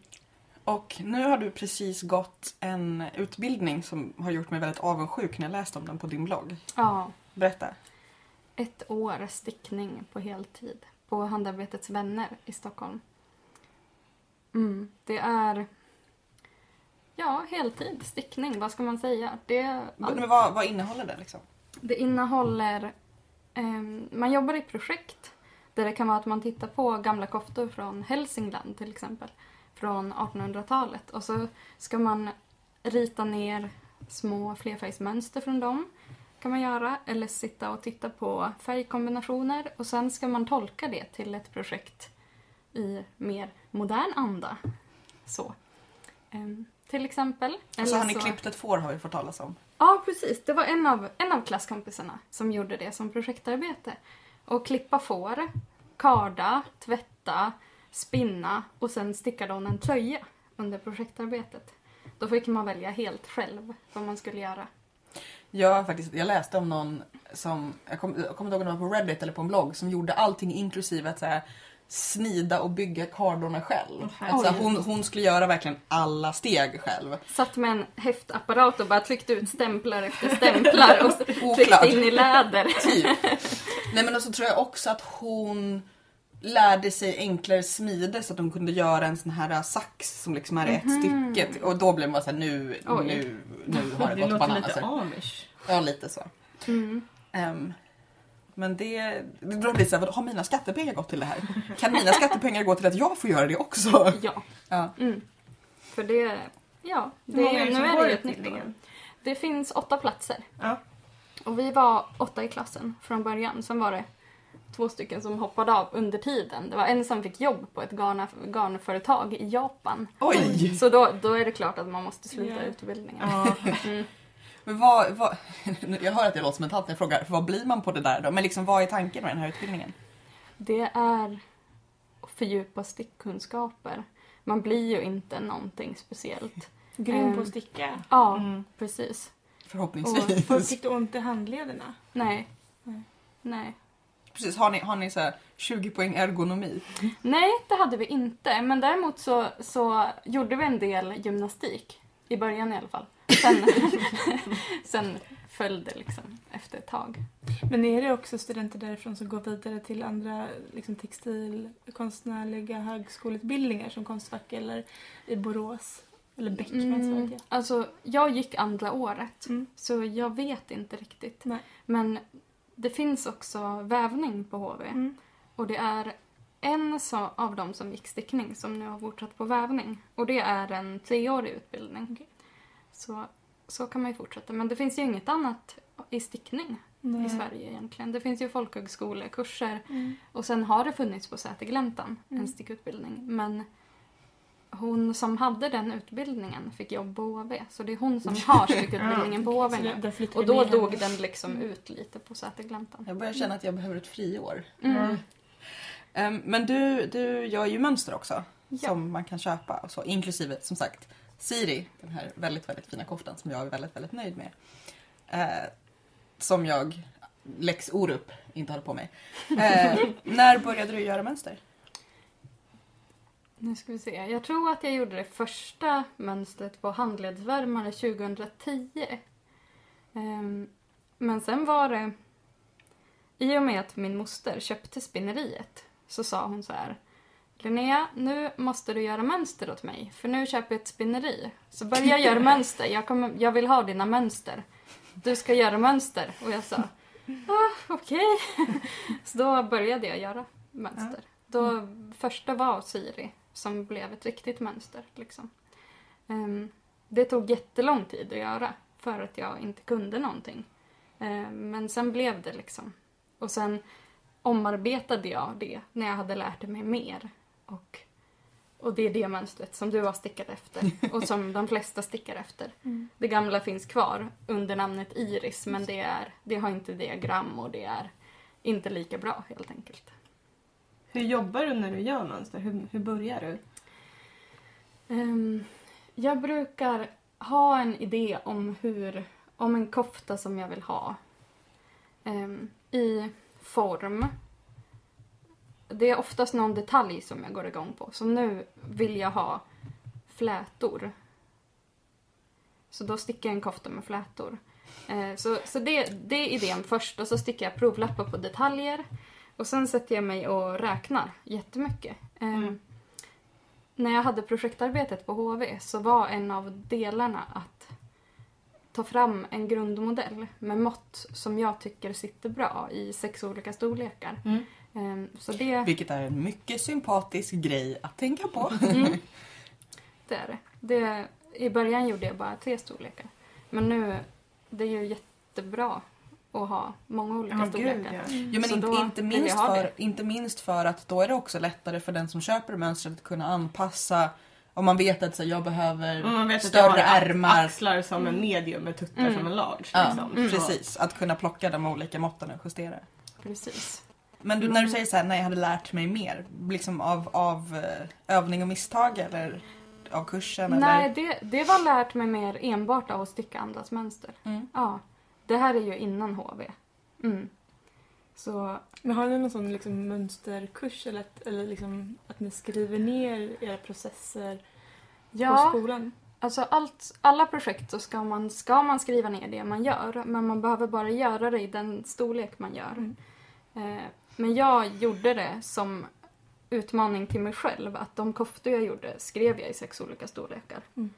[SPEAKER 4] Och nu har du precis gått en utbildning som har gjort mig väldigt avundsjuk när jag läste om den på din blogg.
[SPEAKER 2] Ja,
[SPEAKER 4] Berätta.
[SPEAKER 2] ett år stickning på heltid på Handarbetets vänner i Stockholm. Mm. Det är ja, heltid stickning, vad ska man säga? Det,
[SPEAKER 4] Men vad, vad innehåller det liksom?
[SPEAKER 2] Det innehåller... ehm, man jobbar i projekt där det kan vara att man tittar på gamla koftor från Hälsingland till exempel. Från 1800-talet. Och så ska man rita ner små flerfärgsmönster från dem. Kan man göra. Eller sitta och titta på färgkombinationer. Och sen ska man tolka det till ett projekt i mer modern anda. Så. Ehm, till exempel.
[SPEAKER 4] Och så har ni klippt ett får har vi fått talas om.
[SPEAKER 2] Ja, precis. Det var en av, en av klasskompisarna som gjorde det som projektarbete. Och klippa får, karda, tvätta, spinna och sen stickade hon en tröja under projektarbetet. Då fick man välja helt själv vad man skulle göra.
[SPEAKER 4] Jag, faktiskt, jag läste om någon som, jag kommer kommer inte ihåg om det var på Reddit eller på en blogg, som gjorde allting inklusive att så här, snida och bygga kardorna själv. Att, så här,
[SPEAKER 2] Oj.
[SPEAKER 4] hon, hon skulle göra verkligen alla steg själv.
[SPEAKER 2] Satt med en häftapparat och bara tryckte ut stämplar efter stämplar och tryckte in i läder.
[SPEAKER 4] Typ. Nej men så tror jag också att hon lärde sig enklare smide så att hon kunde göra en sån här sax som liksom är ett stycke. Och då blev man såhär nu,
[SPEAKER 2] Oj.
[SPEAKER 4] nu, nu har det
[SPEAKER 3] Det
[SPEAKER 4] gått
[SPEAKER 3] låter
[SPEAKER 4] bananas.
[SPEAKER 3] lite amish.
[SPEAKER 4] Ja lite så.
[SPEAKER 2] Mm.
[SPEAKER 4] Ehm, men det, då blir det såhär, har mina skattepengar gått till det här? Kan mina skattepengar gå till att jag får göra det också?
[SPEAKER 2] Ja.
[SPEAKER 4] Ja.
[SPEAKER 2] Mm. För det, ja, det,
[SPEAKER 3] är det
[SPEAKER 2] nu är det ju ett nytt år. Det finns åtta platser.
[SPEAKER 3] Ja.
[SPEAKER 2] Och vi var åtta i klassen från början. Sen var det två stycken som hoppade av under tiden. Det var en som fick jobb på ett garna, garnföretag i Japan.
[SPEAKER 4] Oj!
[SPEAKER 2] Så då, då är det klart att man måste sluta
[SPEAKER 5] Ja.
[SPEAKER 2] utbildningen.
[SPEAKER 3] Ja.
[SPEAKER 2] Mm.
[SPEAKER 4] Men vad, vad, jag hör att jag låter som en tant när jag frågar vad blir man på det där då? Men liksom vad är tanken med den här utbildningen?
[SPEAKER 2] Det är att fördjupa stickkunskaper. Man blir ju inte någonting speciellt.
[SPEAKER 5] Grym på
[SPEAKER 2] Ehm.
[SPEAKER 5] att sticka.
[SPEAKER 2] Ja,
[SPEAKER 3] Mm.
[SPEAKER 2] precis.
[SPEAKER 4] Förhoppningsvis.
[SPEAKER 5] Folk fick du ont i handlederna.
[SPEAKER 2] Nej.
[SPEAKER 5] Nej.
[SPEAKER 2] Nej.
[SPEAKER 4] Precis, har ni, har ni så här 20 poäng ergonomi?
[SPEAKER 2] Nej, det hade vi inte. Men däremot så, så gjorde vi en del gymnastik. I början i alla fall. Sen, sen föll det liksom efter ett tag.
[SPEAKER 5] Men är det också studenter därifrån som går vidare till andra liksom textil konstnärliga högskoleutbildningar som Konstfack eller i Borås? Eller Beckmans
[SPEAKER 2] Mm, alltså, jag gick andra året,
[SPEAKER 5] Mm.
[SPEAKER 2] så jag vet inte riktigt.
[SPEAKER 5] Nej.
[SPEAKER 2] Men det finns också vävning på HV.
[SPEAKER 5] Mm.
[SPEAKER 2] Och det är en av dem som gick stickning som nu har fortsatt på vävning. Och det är en treårig utbildning.
[SPEAKER 5] Okej.
[SPEAKER 2] Så, så kan man ju fortsätta. Men det finns ju inget annat i stickning
[SPEAKER 5] Nej.
[SPEAKER 2] i Sverige egentligen. Det finns ju folkhögskolekurser
[SPEAKER 5] Mm.
[SPEAKER 2] och sen har det funnits på Sätergläntan
[SPEAKER 5] Mm.
[SPEAKER 2] en stickutbildning. Men hon som hade den utbildningen fick jobb på HV. Så det är hon som har styckutbildningen på HV nu. Och då dog den liksom ut lite på Sätergläntan.
[SPEAKER 4] Jag börjar känna att jag behöver ett friår.
[SPEAKER 2] Mm.
[SPEAKER 4] Ehm, men du, du gör ju mönster också.
[SPEAKER 2] Ja.
[SPEAKER 4] Som man kan köpa. Och så, inklusive som sagt Siri, den här väldigt, väldigt fina koftan som jag är väldigt, väldigt nöjd med. Eh, som jag, Lex Orup, inte håller på med. Eh, när började du göra mönster?
[SPEAKER 2] Nu ska vi se. Jag tror att jag gjorde det första mönstret på handledsvärmare 2010. Ehm, men sen var det... I och med att min moster köpte spinneriet så sa hon så här. Linnea, nu måste du göra mönster åt mig. För nu köper jag ett spinneri. Så börja göra mönster. Jag, kommer, jag vill ha dina mönster. Du ska göra mönster. Och jag sa, ah, okej. Så då började jag göra mönster. Då, första var Siri som blev ett riktigt mönster. Liksom. Ehm, det tog jättelång tid att göra för att jag inte kunde någonting. Ehm, men sen blev det liksom. Och sen omarbetade jag det när jag hade lärt mig mer. Och, och det är det mönstret som du har stickat efter och som de flesta stickar efter. Det gamla finns kvar under namnet Iris men det, är, det har inte diagram och det är inte lika bra helt enkelt.
[SPEAKER 3] Hur jobbar du när du gör mönster? Hur, hur börjar du?
[SPEAKER 2] Um, jag brukar ha en idé om hur, om en kofta som jag vill ha. um, I form. Det är oftast någon detalj som jag går igång på. Så nu vill jag ha flätor. Så då sticker jag en kofta med flätor. Ehm, så så det, det är idén först och så sticker jag provlappar på detaljer. Och sen sätter jag mig och räknar jättemycket. Ehm,
[SPEAKER 3] Mm.
[SPEAKER 2] När jag hade projektarbetet på HV så var en av delarna att ta fram en grundmodell med mått som jag tycker sitter bra i sex olika storlekar.
[SPEAKER 3] Mm.
[SPEAKER 2] Ehm, Så det,
[SPEAKER 4] Vilket är en mycket sympatisk grej att tänka på.
[SPEAKER 2] mm, det är det. det. I början gjorde jag bara tre storlekar. Men nu, det är ju jättebra att ha många olika
[SPEAKER 3] Ja, gud
[SPEAKER 2] storlekar.
[SPEAKER 3] ja.
[SPEAKER 4] Jo, men
[SPEAKER 2] Så
[SPEAKER 4] inte, inte, minst för, inte minst för att då är det också lättare för den som köper mönstret att kunna anpassa om man vet att så, jag behöver
[SPEAKER 3] Om man vet att jag
[SPEAKER 4] större
[SPEAKER 3] har
[SPEAKER 4] ärmar.
[SPEAKER 3] axlar som en medium med tuttar
[SPEAKER 2] Mm.
[SPEAKER 3] som en large.
[SPEAKER 4] Ja,
[SPEAKER 3] liksom. Så-
[SPEAKER 4] precis. Att kunna plocka de olika måtten och justera.
[SPEAKER 2] Precis.
[SPEAKER 4] Men du, när du säger så här, när jag hade lärt mig mer, liksom av, av eh, övning och misstag eller av kursen?
[SPEAKER 2] Nej,
[SPEAKER 4] Eller?
[SPEAKER 2] det, det var lärt mig mer enbart av att sticka andras mönster.
[SPEAKER 4] Mm.
[SPEAKER 2] Ja, det här är ju innan HV. Mm. Så
[SPEAKER 5] Men har ni någon sån liksom mönsterkurs eller, att, eller liksom att ni skriver ner era processer på
[SPEAKER 2] ja,
[SPEAKER 5] skolan?
[SPEAKER 2] alltså allt, alla projekt så ska man, ska man skriva ner det man gör. Men man behöver bara göra det i den storlek man gör.
[SPEAKER 5] Mm.
[SPEAKER 2] Eh, men jag gjorde det som utmaning till mig själv. Att de koftor jag gjorde skrev jag i sex olika storlekar.
[SPEAKER 5] Mm.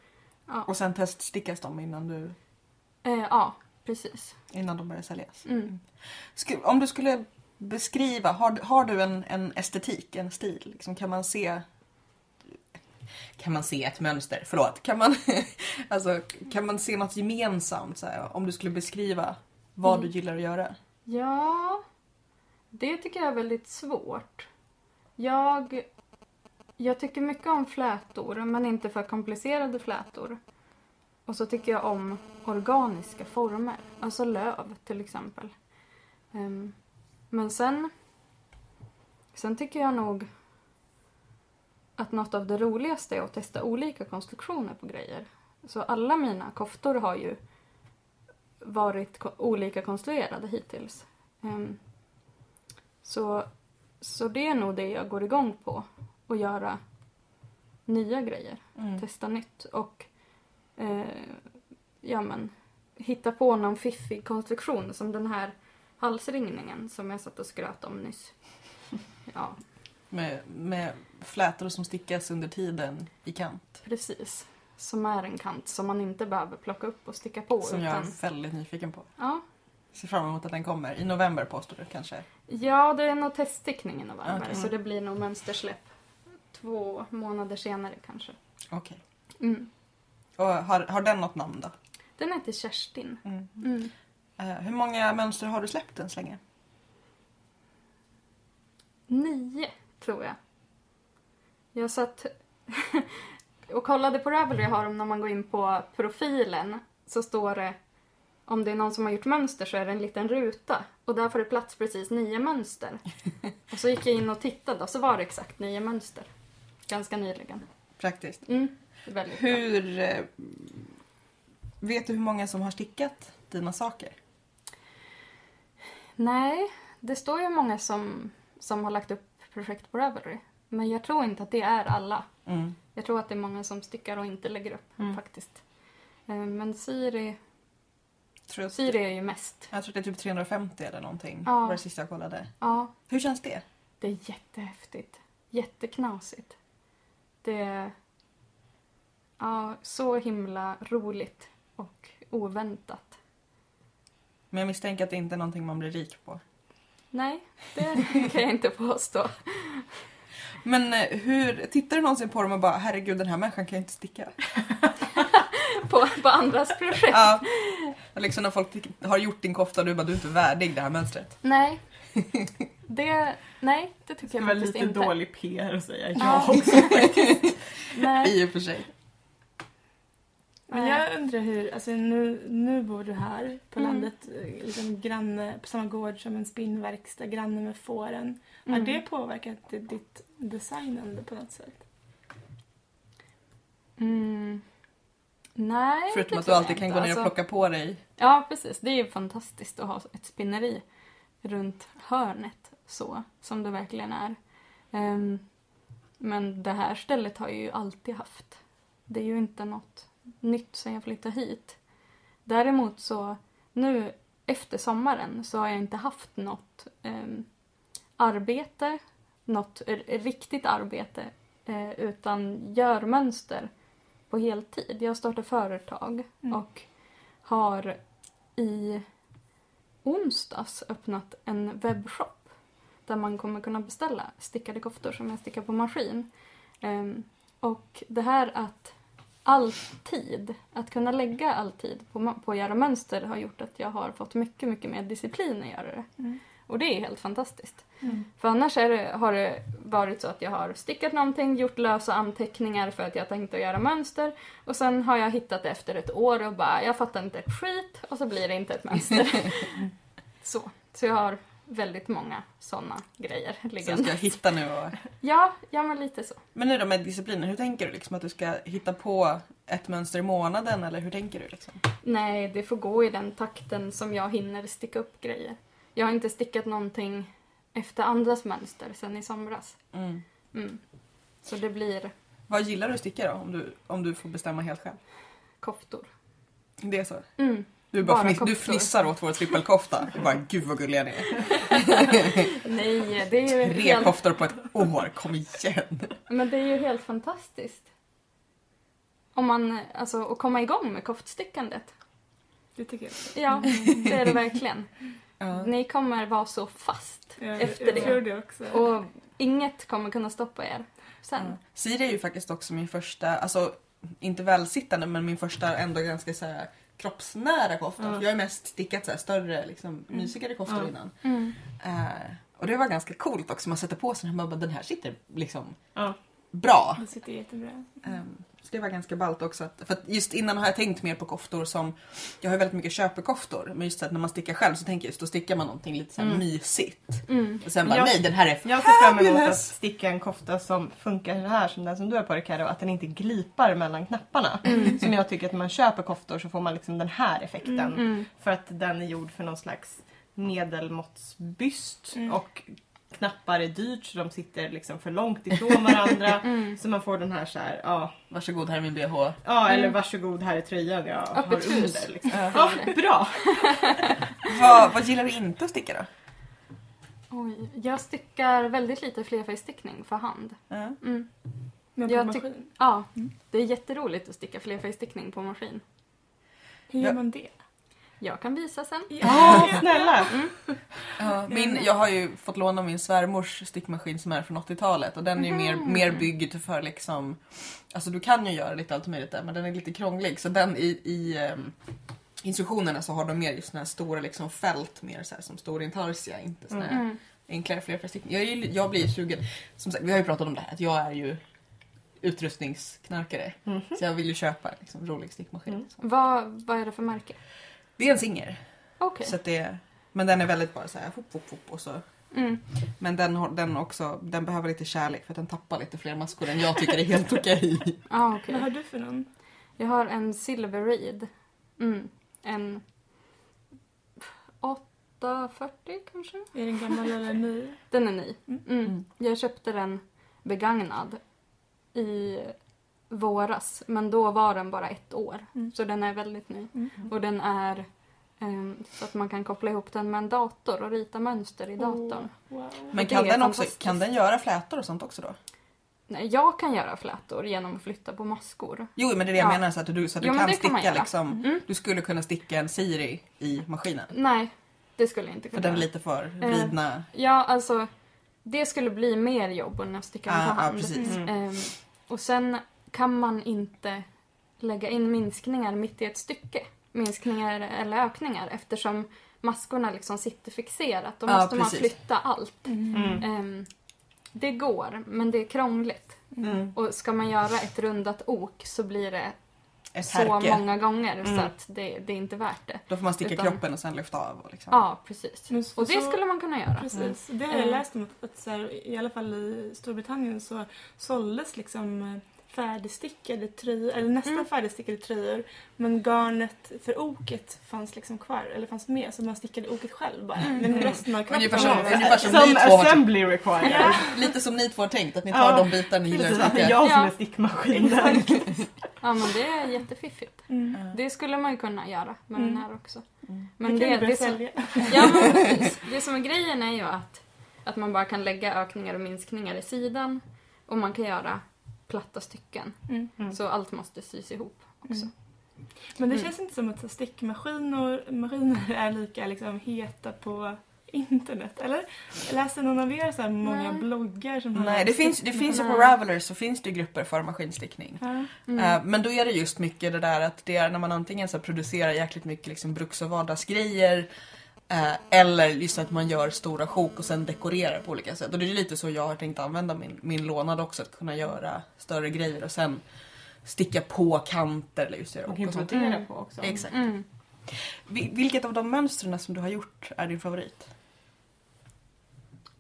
[SPEAKER 2] Ja,
[SPEAKER 4] Och sen teststickas de innan, du,
[SPEAKER 2] eh, ja precis.
[SPEAKER 4] innan de börjar säljas?
[SPEAKER 2] Mm.
[SPEAKER 4] Om du skulle beskriva, har, har du en, en estetik, en stil? Liksom, kan man se kan man se ett mönster? Förlåt. Kan man, alltså, kan man se något gemensamt? Så här, om du skulle beskriva vad du
[SPEAKER 2] Mm.
[SPEAKER 4] gillar att göra?
[SPEAKER 2] Ja, det tycker jag är väldigt svårt. Jag, jag tycker mycket om flätor, men inte för komplicerade flätor. Och så tycker jag om organiska former, alltså löv till exempel. Ehm, men sen, sen tycker jag nog att något av det roligaste är att testa olika konstruktioner på grejer. Så alla mina koftor har ju varit ko- olika konstruerade hittills. Ehm, så, så det är nog det jag går igång på. Att göra nya grejer.
[SPEAKER 4] Mm.
[SPEAKER 2] Testa nytt och eh, ja, men, hitta på någon fiffig konstruktion som den här halsringningen som jag satt och skröt om nyss. Ja,
[SPEAKER 4] Med, med flätor som stickas under tiden i kant.
[SPEAKER 2] precis. Som är en kant som man inte behöver plocka upp och sticka på.
[SPEAKER 4] Som jag är
[SPEAKER 2] utan,
[SPEAKER 4] väldigt nyfiken på.
[SPEAKER 2] ja,
[SPEAKER 4] Ser fram emot att den kommer. I november påstår du kanske?
[SPEAKER 2] Ja, det är nog teststickning i november
[SPEAKER 4] Okej.
[SPEAKER 2] så det blir nog mönstersläpp två månader senare kanske.
[SPEAKER 4] Okej.
[SPEAKER 2] Mm.
[SPEAKER 4] Och har, har den något namn då?
[SPEAKER 2] Den heter Kerstin.
[SPEAKER 4] Mm.
[SPEAKER 2] Mm.
[SPEAKER 4] Eh, hur många mönster har du släppt än så länge?
[SPEAKER 2] Nio, tror jag. Jag satt... och kollade på Ravelry har de när man går in på profilen så står det om det är någon som har gjort mönster så är det en liten ruta och där får det plats precis nio mönster. Och så gick jag in och tittade och så var det exakt nio mönster. Ganska nyligen.
[SPEAKER 4] Praktiskt.
[SPEAKER 2] Mm. Väldigt bra.
[SPEAKER 4] Hur... eh, Vet du hur många som har stickat dina saker?
[SPEAKER 2] Nej, det står ju många som, som har lagt upp projekt på Ravelry. Men jag tror inte att det är alla.
[SPEAKER 4] Mm.
[SPEAKER 2] Jag tror att det är många som stickar och inte lägger upp
[SPEAKER 3] Mm.
[SPEAKER 2] faktiskt. Eh, Men Siri,
[SPEAKER 4] Tror jag,
[SPEAKER 2] Siri är ju mest.
[SPEAKER 4] jag tror det är typ 350 eller någonting.
[SPEAKER 2] Ja.
[SPEAKER 4] var det sista jag kollade.
[SPEAKER 2] Ja,
[SPEAKER 4] Hur känns det?
[SPEAKER 2] det är jättehäftigt. Jätteknasigt. Det ja, så himla roligt och oväntat.
[SPEAKER 4] Men jag misstänker att det inte är någonting man blir rik på.
[SPEAKER 2] Nej, det kan jag inte påstå.
[SPEAKER 4] Men eh, hur, tittar du någonsin på dem och bara herregud den här människan kan ju inte sticka?
[SPEAKER 2] På, på andras projekt.
[SPEAKER 4] Ja. Liksom när folk har gjort din kofta och du bara du är inte värdig det här mönstret.
[SPEAKER 2] Nej. Det, nej, det tycker
[SPEAKER 3] Det
[SPEAKER 2] jag
[SPEAKER 3] var
[SPEAKER 2] faktiskt
[SPEAKER 3] lite
[SPEAKER 2] inte.
[SPEAKER 3] dålig PR att säga
[SPEAKER 2] Ja.
[SPEAKER 3] ja också.
[SPEAKER 2] Nej.
[SPEAKER 4] I och för sig.
[SPEAKER 5] Men jag undrar hur, alltså nu, nu bor du här på
[SPEAKER 2] Mm.
[SPEAKER 5] landet, eh, liksom granne, på samma gård som en spinnverkstad, granne med fåren. Har
[SPEAKER 2] Mm.
[SPEAKER 5] det påverkat ditt designande på något sätt?
[SPEAKER 2] Mm. Nej,
[SPEAKER 4] Förutom att du alltid kan
[SPEAKER 2] inte.
[SPEAKER 4] gå ner och
[SPEAKER 2] Alltså,
[SPEAKER 4] plocka på dig.
[SPEAKER 2] Ja, precis. Det är ju fantastiskt att ha ett spinneri runt hörnet så, som det verkligen är. Ehm, men det här stället har jag ju alltid haft. Det är ju inte något nytt sen jag flyttade hit. Däremot så nu efter sommaren så har jag inte haft något ehm, arbete, något riktigt arbete, eh, utan görmönster på heltid. Jag startade företag
[SPEAKER 5] Mm.
[SPEAKER 2] och har i onsdags öppnat en webbshop där man kommer kunna beställa stickade koftor som jag stickar på maskin. Ehm, och det här att alltid, att kunna lägga all tid på, på att göra mönster har gjort att jag har fått mycket, mycket mer disciplin att göra det.
[SPEAKER 5] Mm.
[SPEAKER 2] Och det är helt fantastiskt.
[SPEAKER 5] Mm.
[SPEAKER 2] För annars är det, har det varit så att jag har stickat någonting, gjort lösa anteckningar för att jag tänkte göra mönster och sen har jag hittat efter ett år och bara, jag fattar inte ett skit och så blir det inte ett mönster. så. så jag har väldigt många sådana grejer
[SPEAKER 4] Som
[SPEAKER 2] liggande.
[SPEAKER 4] ska jag hitta nu och...
[SPEAKER 2] Ja, ja men lite så.
[SPEAKER 4] Men nu då med disciplinen, hur tänker du liksom att du ska hitta på ett mönster i månaden eller hur tänker du liksom?
[SPEAKER 2] Nej, det får gå i den takten som jag hinner sticka upp grejer. Jag har inte stickat någonting efter andras mönster sen i somras.
[SPEAKER 4] Mm.
[SPEAKER 2] Mm. Så det blir
[SPEAKER 4] Vad gillar du att sticka då om du, om du får bestämma helt själv?
[SPEAKER 2] koftor.
[SPEAKER 4] Det är så?
[SPEAKER 2] Mm.
[SPEAKER 4] Du, bara
[SPEAKER 2] Bara
[SPEAKER 4] fniss, du fnissar åt vår trippelkofta. Du bara gud vad gulliga ni är.
[SPEAKER 2] Nej, det är ju
[SPEAKER 4] Tre
[SPEAKER 2] helt,
[SPEAKER 4] koftor på ett år, kom igen.
[SPEAKER 2] men det är ju helt fantastiskt. Om man, alltså, att komma igång med koftstickandet.
[SPEAKER 5] Det tycker jag.
[SPEAKER 2] Ja, det är det verkligen.
[SPEAKER 4] Ja.
[SPEAKER 2] Ni kommer vara så fast
[SPEAKER 5] Jag,
[SPEAKER 2] efter
[SPEAKER 5] jag
[SPEAKER 2] det.
[SPEAKER 5] tror det också.
[SPEAKER 2] Och inget kommer kunna stoppa er sen.
[SPEAKER 4] Ja. Siri är ju faktiskt också min första, alltså inte välsittande men min första ändå ganska så här, kroppsnära.
[SPEAKER 3] Ja.
[SPEAKER 4] För jag har mest stickat så här, större, liksom, mysigare koftor
[SPEAKER 3] Ja.
[SPEAKER 4] innan.
[SPEAKER 2] Mm.
[SPEAKER 4] Eh, och det var ganska coolt också, man sätter på sig den här, man bara, den här sitter liksom bra.
[SPEAKER 5] Det sitter jättebra.
[SPEAKER 4] Så det var ganska ballt också. Att, för att just innan har jag tänkt mer på koftor som, jag har ju väldigt mycket köpekoftor, men just så att när man stickar själv så tänker jag just då stickar man någonting lite så här
[SPEAKER 3] Mm.
[SPEAKER 4] mysigt.
[SPEAKER 2] Mm.
[SPEAKER 4] Och sen bara
[SPEAKER 3] Jag-
[SPEAKER 4] nej den här är
[SPEAKER 3] Jag ser fram emot att sticka en kofta som funkar så här som den som du har på dig Karo, att den inte glipar mellan knapparna. Som jag tycker att när man köper koftor så får man liksom den här effekten.
[SPEAKER 2] Mm.
[SPEAKER 3] För att den är gjord för någon slags medelmåttsbyst
[SPEAKER 5] Mm.
[SPEAKER 3] och knappar är dyrt så de sitter liksom för långt ifrån varandra.
[SPEAKER 2] Mm.
[SPEAKER 3] Så man får den här så här, ja,
[SPEAKER 4] Varsågod här är min bh.
[SPEAKER 3] ja eller
[SPEAKER 2] Mm.
[SPEAKER 3] varsågod här är tröjan jag har
[SPEAKER 2] Öppet hus.
[SPEAKER 3] under. Liksom. Ja, bra!
[SPEAKER 4] vad, vad gillar du inte att sticka då?
[SPEAKER 2] Oj, jag stickar väldigt lite flerfärgstickning för hand. Mm.
[SPEAKER 5] Men på
[SPEAKER 2] Jag
[SPEAKER 5] maskin.
[SPEAKER 2] Ja,
[SPEAKER 5] Mm.
[SPEAKER 2] det är jätteroligt att sticka flerfärgstickning på maskin.
[SPEAKER 5] Hur gör
[SPEAKER 4] Ja.
[SPEAKER 5] man det?
[SPEAKER 2] Jag kan visa sen.
[SPEAKER 3] Ja, snälla!
[SPEAKER 4] Ja, min, jag har ju fått låna min svärmors stickmaskin som är från 80-talet och den är ju mer,
[SPEAKER 2] Mhm.
[SPEAKER 4] mer byggd för liksom Alltså du kan ju göra lite allt möjligt där men den är lite krånglig så den i, i ehm, instruktionerna så har de mer just såna här stora liksom fält mer så här, som står i intarsia, inte såna här
[SPEAKER 2] Mm.
[SPEAKER 4] enklare flerfärgstickning. Jag, ju- jag blir ju sugen, som sagt vi har ju pratat om det här att jag är ju utrustningsknarkare.
[SPEAKER 3] Mhm.
[SPEAKER 4] Så jag vill ju köpa liksom, rolig stickmaskin.
[SPEAKER 3] Mm.
[SPEAKER 4] Så.
[SPEAKER 2] Vad, vad är det för märke?
[SPEAKER 4] Det är en Singer.
[SPEAKER 2] Okej.
[SPEAKER 4] Så att det, men den är väldigt bara så här, hopp, hopp, hopp och så.
[SPEAKER 2] Mm.
[SPEAKER 4] Men den, har- den, också, den behöver lite kärlek för att den tappar lite fler maskor än jag tycker är helt okej.
[SPEAKER 2] Ah, okej.
[SPEAKER 5] Vad har du för någon?
[SPEAKER 2] Jag har en Silver Reed. Mm. En 840 kanske?
[SPEAKER 5] Är den gammal eller ny?
[SPEAKER 2] Den är ny.
[SPEAKER 5] Mm.
[SPEAKER 2] Mm.
[SPEAKER 4] Mm.
[SPEAKER 2] Jag köpte den begagnad i våras. Men då var den bara ett år.
[SPEAKER 5] Mm.
[SPEAKER 2] Så den är väldigt ny.
[SPEAKER 5] Mm.
[SPEAKER 2] Och den är ehm, så att man kan koppla ihop den med en dator och rita mönster i datorn.
[SPEAKER 5] Oh, wow.
[SPEAKER 4] Men kan den, också, kan den göra flätor och sånt också då?
[SPEAKER 2] Nej, jag kan göra flätor genom att flytta på maskor.
[SPEAKER 4] Jo men det är det jag
[SPEAKER 2] Ja.
[SPEAKER 4] menar så att du, så att du
[SPEAKER 2] Jo,
[SPEAKER 4] kan
[SPEAKER 2] kan
[SPEAKER 4] sticka
[SPEAKER 2] göra.
[SPEAKER 4] liksom.
[SPEAKER 2] Mm.
[SPEAKER 4] Du skulle kunna sticka en Siri i maskinen.
[SPEAKER 2] Nej, det skulle jag inte
[SPEAKER 4] För
[SPEAKER 2] kunna
[SPEAKER 4] den är lite för
[SPEAKER 2] Eh,
[SPEAKER 4] vridna.
[SPEAKER 2] Ja, alltså det skulle bli mer jobb än att sticka med
[SPEAKER 4] Ah, ah,
[SPEAKER 2] hand.
[SPEAKER 4] precis.
[SPEAKER 3] Mm.
[SPEAKER 2] Ehm, och sen kan man inte lägga in minskningar mitt i ett stycke. Minskningar eller ökningar eftersom maskorna liksom sitter fixerat. Då
[SPEAKER 4] Ja,
[SPEAKER 2] måste man
[SPEAKER 4] precis.
[SPEAKER 2] flytta allt.
[SPEAKER 3] Mm.
[SPEAKER 2] Ehm, det går, men det är krångligt.
[SPEAKER 4] Mm.
[SPEAKER 2] Och ska man göra ett rundat ok så blir det
[SPEAKER 4] Ett
[SPEAKER 2] så
[SPEAKER 4] härke.
[SPEAKER 2] många gånger
[SPEAKER 3] Mm.
[SPEAKER 2] så att det, det är inte värt det.
[SPEAKER 4] Då får man sticka
[SPEAKER 2] Utan-
[SPEAKER 4] kroppen och sen lyfta av. Och liksom.
[SPEAKER 2] Ja, precis.
[SPEAKER 5] Men så-
[SPEAKER 2] Och det
[SPEAKER 5] så-
[SPEAKER 2] skulle man kunna göra.
[SPEAKER 5] Precis, det har jag
[SPEAKER 2] Mm.
[SPEAKER 5] läst om att, att så här, i alla fall i Storbritannien så såldes liksom eh, färdigstickade tröjor, eller nästan
[SPEAKER 2] Mm.
[SPEAKER 5] färdigstickade tröjor men garnet för oket fanns liksom kvar, eller fanns med så man stickade oket själv bara.
[SPEAKER 2] Mm.
[SPEAKER 5] Men resten av kroppen
[SPEAKER 4] Ungefär som- som-
[SPEAKER 3] Som
[SPEAKER 4] ni två har-
[SPEAKER 3] assembly required.
[SPEAKER 5] Ja.
[SPEAKER 4] Lite som ni två har tänkt, att ni tar
[SPEAKER 3] Ja,
[SPEAKER 4] de bitar ni gillar att
[SPEAKER 3] att det är
[SPEAKER 4] sticka.
[SPEAKER 3] jag som är stickmaskinen.
[SPEAKER 2] Ja, men det är jättefiffigt.
[SPEAKER 5] Mm.
[SPEAKER 2] Det skulle man ju kunna göra med
[SPEAKER 5] Mm.
[SPEAKER 2] den här också.
[SPEAKER 4] Mm.
[SPEAKER 2] Men
[SPEAKER 5] det
[SPEAKER 2] det, det, som, ja, men det som är grejen är ju att, att man bara kan lägga ökningar och minskningar i sidan och man kan göra platta stycken.
[SPEAKER 5] Mm.
[SPEAKER 3] Mm.
[SPEAKER 2] Så allt måste sys ihop också.
[SPEAKER 5] Mm. Men det
[SPEAKER 2] Mm.
[SPEAKER 5] känns inte som att så stickmaskiner maskiner är lika liksom, heta på internet, eller? Läser någon av er så här många
[SPEAKER 2] Nej.
[SPEAKER 5] bloggar som har
[SPEAKER 4] Nej, det finns, det finns ju på
[SPEAKER 2] Nej.
[SPEAKER 4] Ravelers så finns det grupper för maskinstickning.
[SPEAKER 5] Ja.
[SPEAKER 2] Mm.
[SPEAKER 4] Eh, Men då är det just mycket det där att det är när man antingen så producerar jäkligt mycket liksom bruks och vardagsgrejer eh, eller just att man gör stora sjok och sen dekorerar på olika sätt. Och det är lite så jag har tänkt använda min, min lånad också, att kunna göra större grejer och sen sticka på kanter eller just göra
[SPEAKER 3] Och
[SPEAKER 4] och sånt.
[SPEAKER 2] Mm.
[SPEAKER 3] på också.
[SPEAKER 4] Exakt.
[SPEAKER 2] Mm.
[SPEAKER 4] Vi- Vilket av de mönstren som du har gjort är din favorit?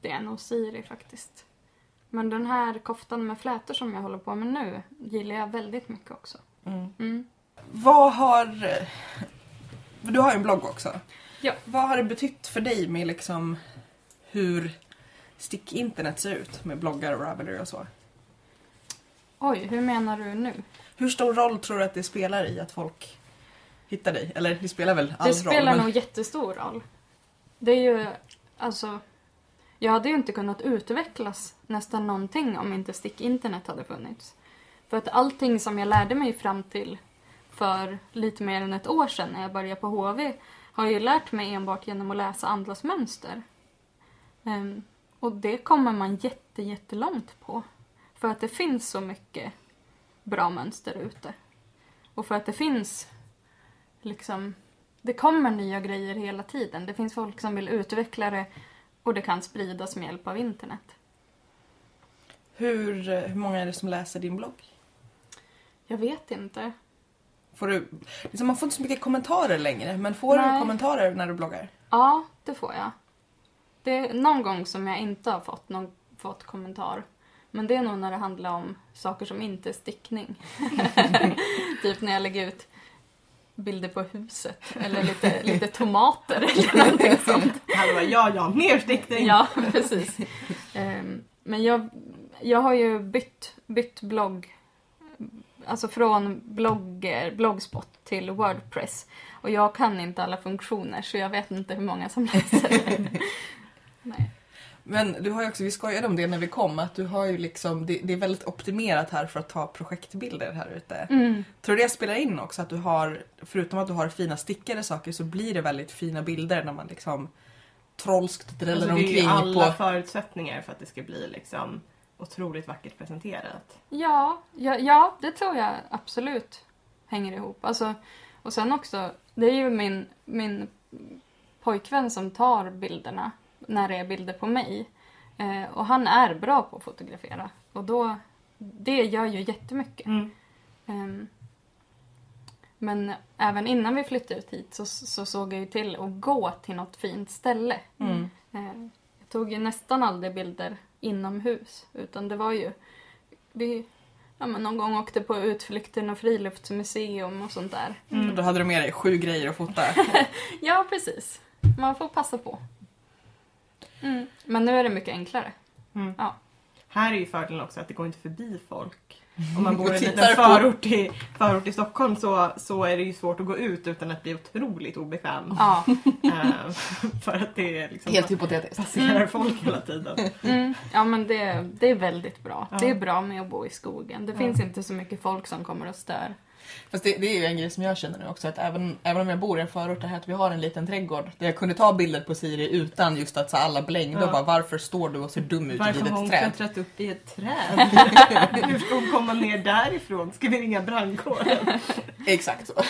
[SPEAKER 2] Det är nog Siri faktiskt. Men den här koftan med flätor som jag håller på med nu gillar jag väldigt mycket också.
[SPEAKER 4] Mm.
[SPEAKER 2] Mm.
[SPEAKER 4] Vad har... Du har ju en blogg också.
[SPEAKER 2] Ja.
[SPEAKER 4] Vad har det betytt för dig med liksom hur stick-internet ser ut med bloggar och Ravelry och så?
[SPEAKER 2] Oj, hur menar du nu?
[SPEAKER 4] Hur stor roll tror du att det spelar i att folk hittar dig? Eller det spelar väl all
[SPEAKER 2] Det spelar
[SPEAKER 4] roll?
[SPEAKER 2] nog jättestor roll. Det är ju, alltså, jag hade ju inte kunnat utvecklas nästan någonting om inte stick-internet hade funnits. För att allting som jag lärde mig fram till för lite mer än ett år sedan när jag började på HV har jag ju lärt mig enbart genom att läsa andras mönster. Ehm, och det kommer man jätte, jättelångt på. För att det finns så mycket bra mönster ute. Och för att det finns liksom det kommer nya grejer hela tiden. Det finns folk som vill utveckla det och det kan spridas med hjälp av internet.
[SPEAKER 4] Hur, hur många är det som läser din blogg?
[SPEAKER 2] Jag vet inte.
[SPEAKER 4] Får du, liksom man får inte så mycket kommentarer längre, men får du
[SPEAKER 2] Nej.
[SPEAKER 4] kommentarer när du bloggar?
[SPEAKER 2] Ja, det får jag. Det är någon gång som jag inte har fått någon fått kommentar. Men det är nog när det handlar om saker som inte är stickning. typ när jag lägger ut bilder på huset eller lite, lite tomater eller någonting sånt.
[SPEAKER 3] Hallå, ja, ja, mer stickning!
[SPEAKER 2] Ja, precis. Ehm, men jag, jag har ju bytt, bytt blogg. Alltså från blogger, bloggspot till Wordpress. Och jag kan inte alla funktioner så jag vet inte hur många som läser det. Nej.
[SPEAKER 4] Men du har ju också, vi skojade om det när vi kom, att du har ju liksom, det, det är väldigt optimerat här för att ta projektbilder här ute.
[SPEAKER 2] Mm.
[SPEAKER 4] Tror du det spelar in också att du har, förutom att du har fina stickade saker så blir det väldigt fina bilder när man liksom trollskt dräller
[SPEAKER 3] Alltså, det är ju
[SPEAKER 4] omkring
[SPEAKER 3] alla
[SPEAKER 4] på...
[SPEAKER 3] förutsättningar för att det ska bli liksom otroligt vackert presenterat.
[SPEAKER 2] Ja, ja, ja, det tror jag absolut hänger ihop. Alltså, och sen också, det är ju min, min pojkvän som tar bilderna när det är bilder på mig. Eh, och han är bra på att fotografera. Och då det gör ju jättemycket.
[SPEAKER 3] Mm.
[SPEAKER 2] Ehm, men även innan vi flyttade ut hit så, så såg jag ju till att gå till något fint ställe.
[SPEAKER 4] Mm.
[SPEAKER 2] Eh, Jag tog ju nästan aldrig bilder inomhus. Utan det var ju... Vi ja, men någon gång åkte på utflykt till något friluftsmuseum och sånt där.
[SPEAKER 4] Och Då hade du med dig sju grejer att fota.
[SPEAKER 2] Ja, precis. Man får passa på. Mm. Men nu är det mycket enklare.
[SPEAKER 3] Mm.
[SPEAKER 2] Ja.
[SPEAKER 3] Här är ju fördelen också att det går inte förbi folk. Om man bor i en liten förort i, förort i Stockholm så, så är det ju svårt att gå ut utan att bli otroligt obekväm.
[SPEAKER 2] Ja.
[SPEAKER 3] Eh, för att det är liksom
[SPEAKER 4] Helt hypotetiskt.
[SPEAKER 3] passerar folk hela tiden.
[SPEAKER 2] Mm. ja, men det, det är väldigt bra.
[SPEAKER 3] Ja.
[SPEAKER 2] Det är bra med att bo i skogen. Det finns inte så mycket folk som kommer och stör.
[SPEAKER 4] Fast det, det är ju en grej som jag känner nu också, att även, även om jag bor i en förort, det här att vi har en liten trädgård där jag kunde ta bilder på Siri utan just att så alla blängde
[SPEAKER 3] Ja.
[SPEAKER 4] och bara varför står du och ser dum ut
[SPEAKER 3] Varför
[SPEAKER 4] vid
[SPEAKER 3] har hon
[SPEAKER 4] ett träd?
[SPEAKER 3] klättrat upp i ett träd? Hur ska hon komma ner därifrån? Ska vi ringa brandkåren?
[SPEAKER 4] Exakt så.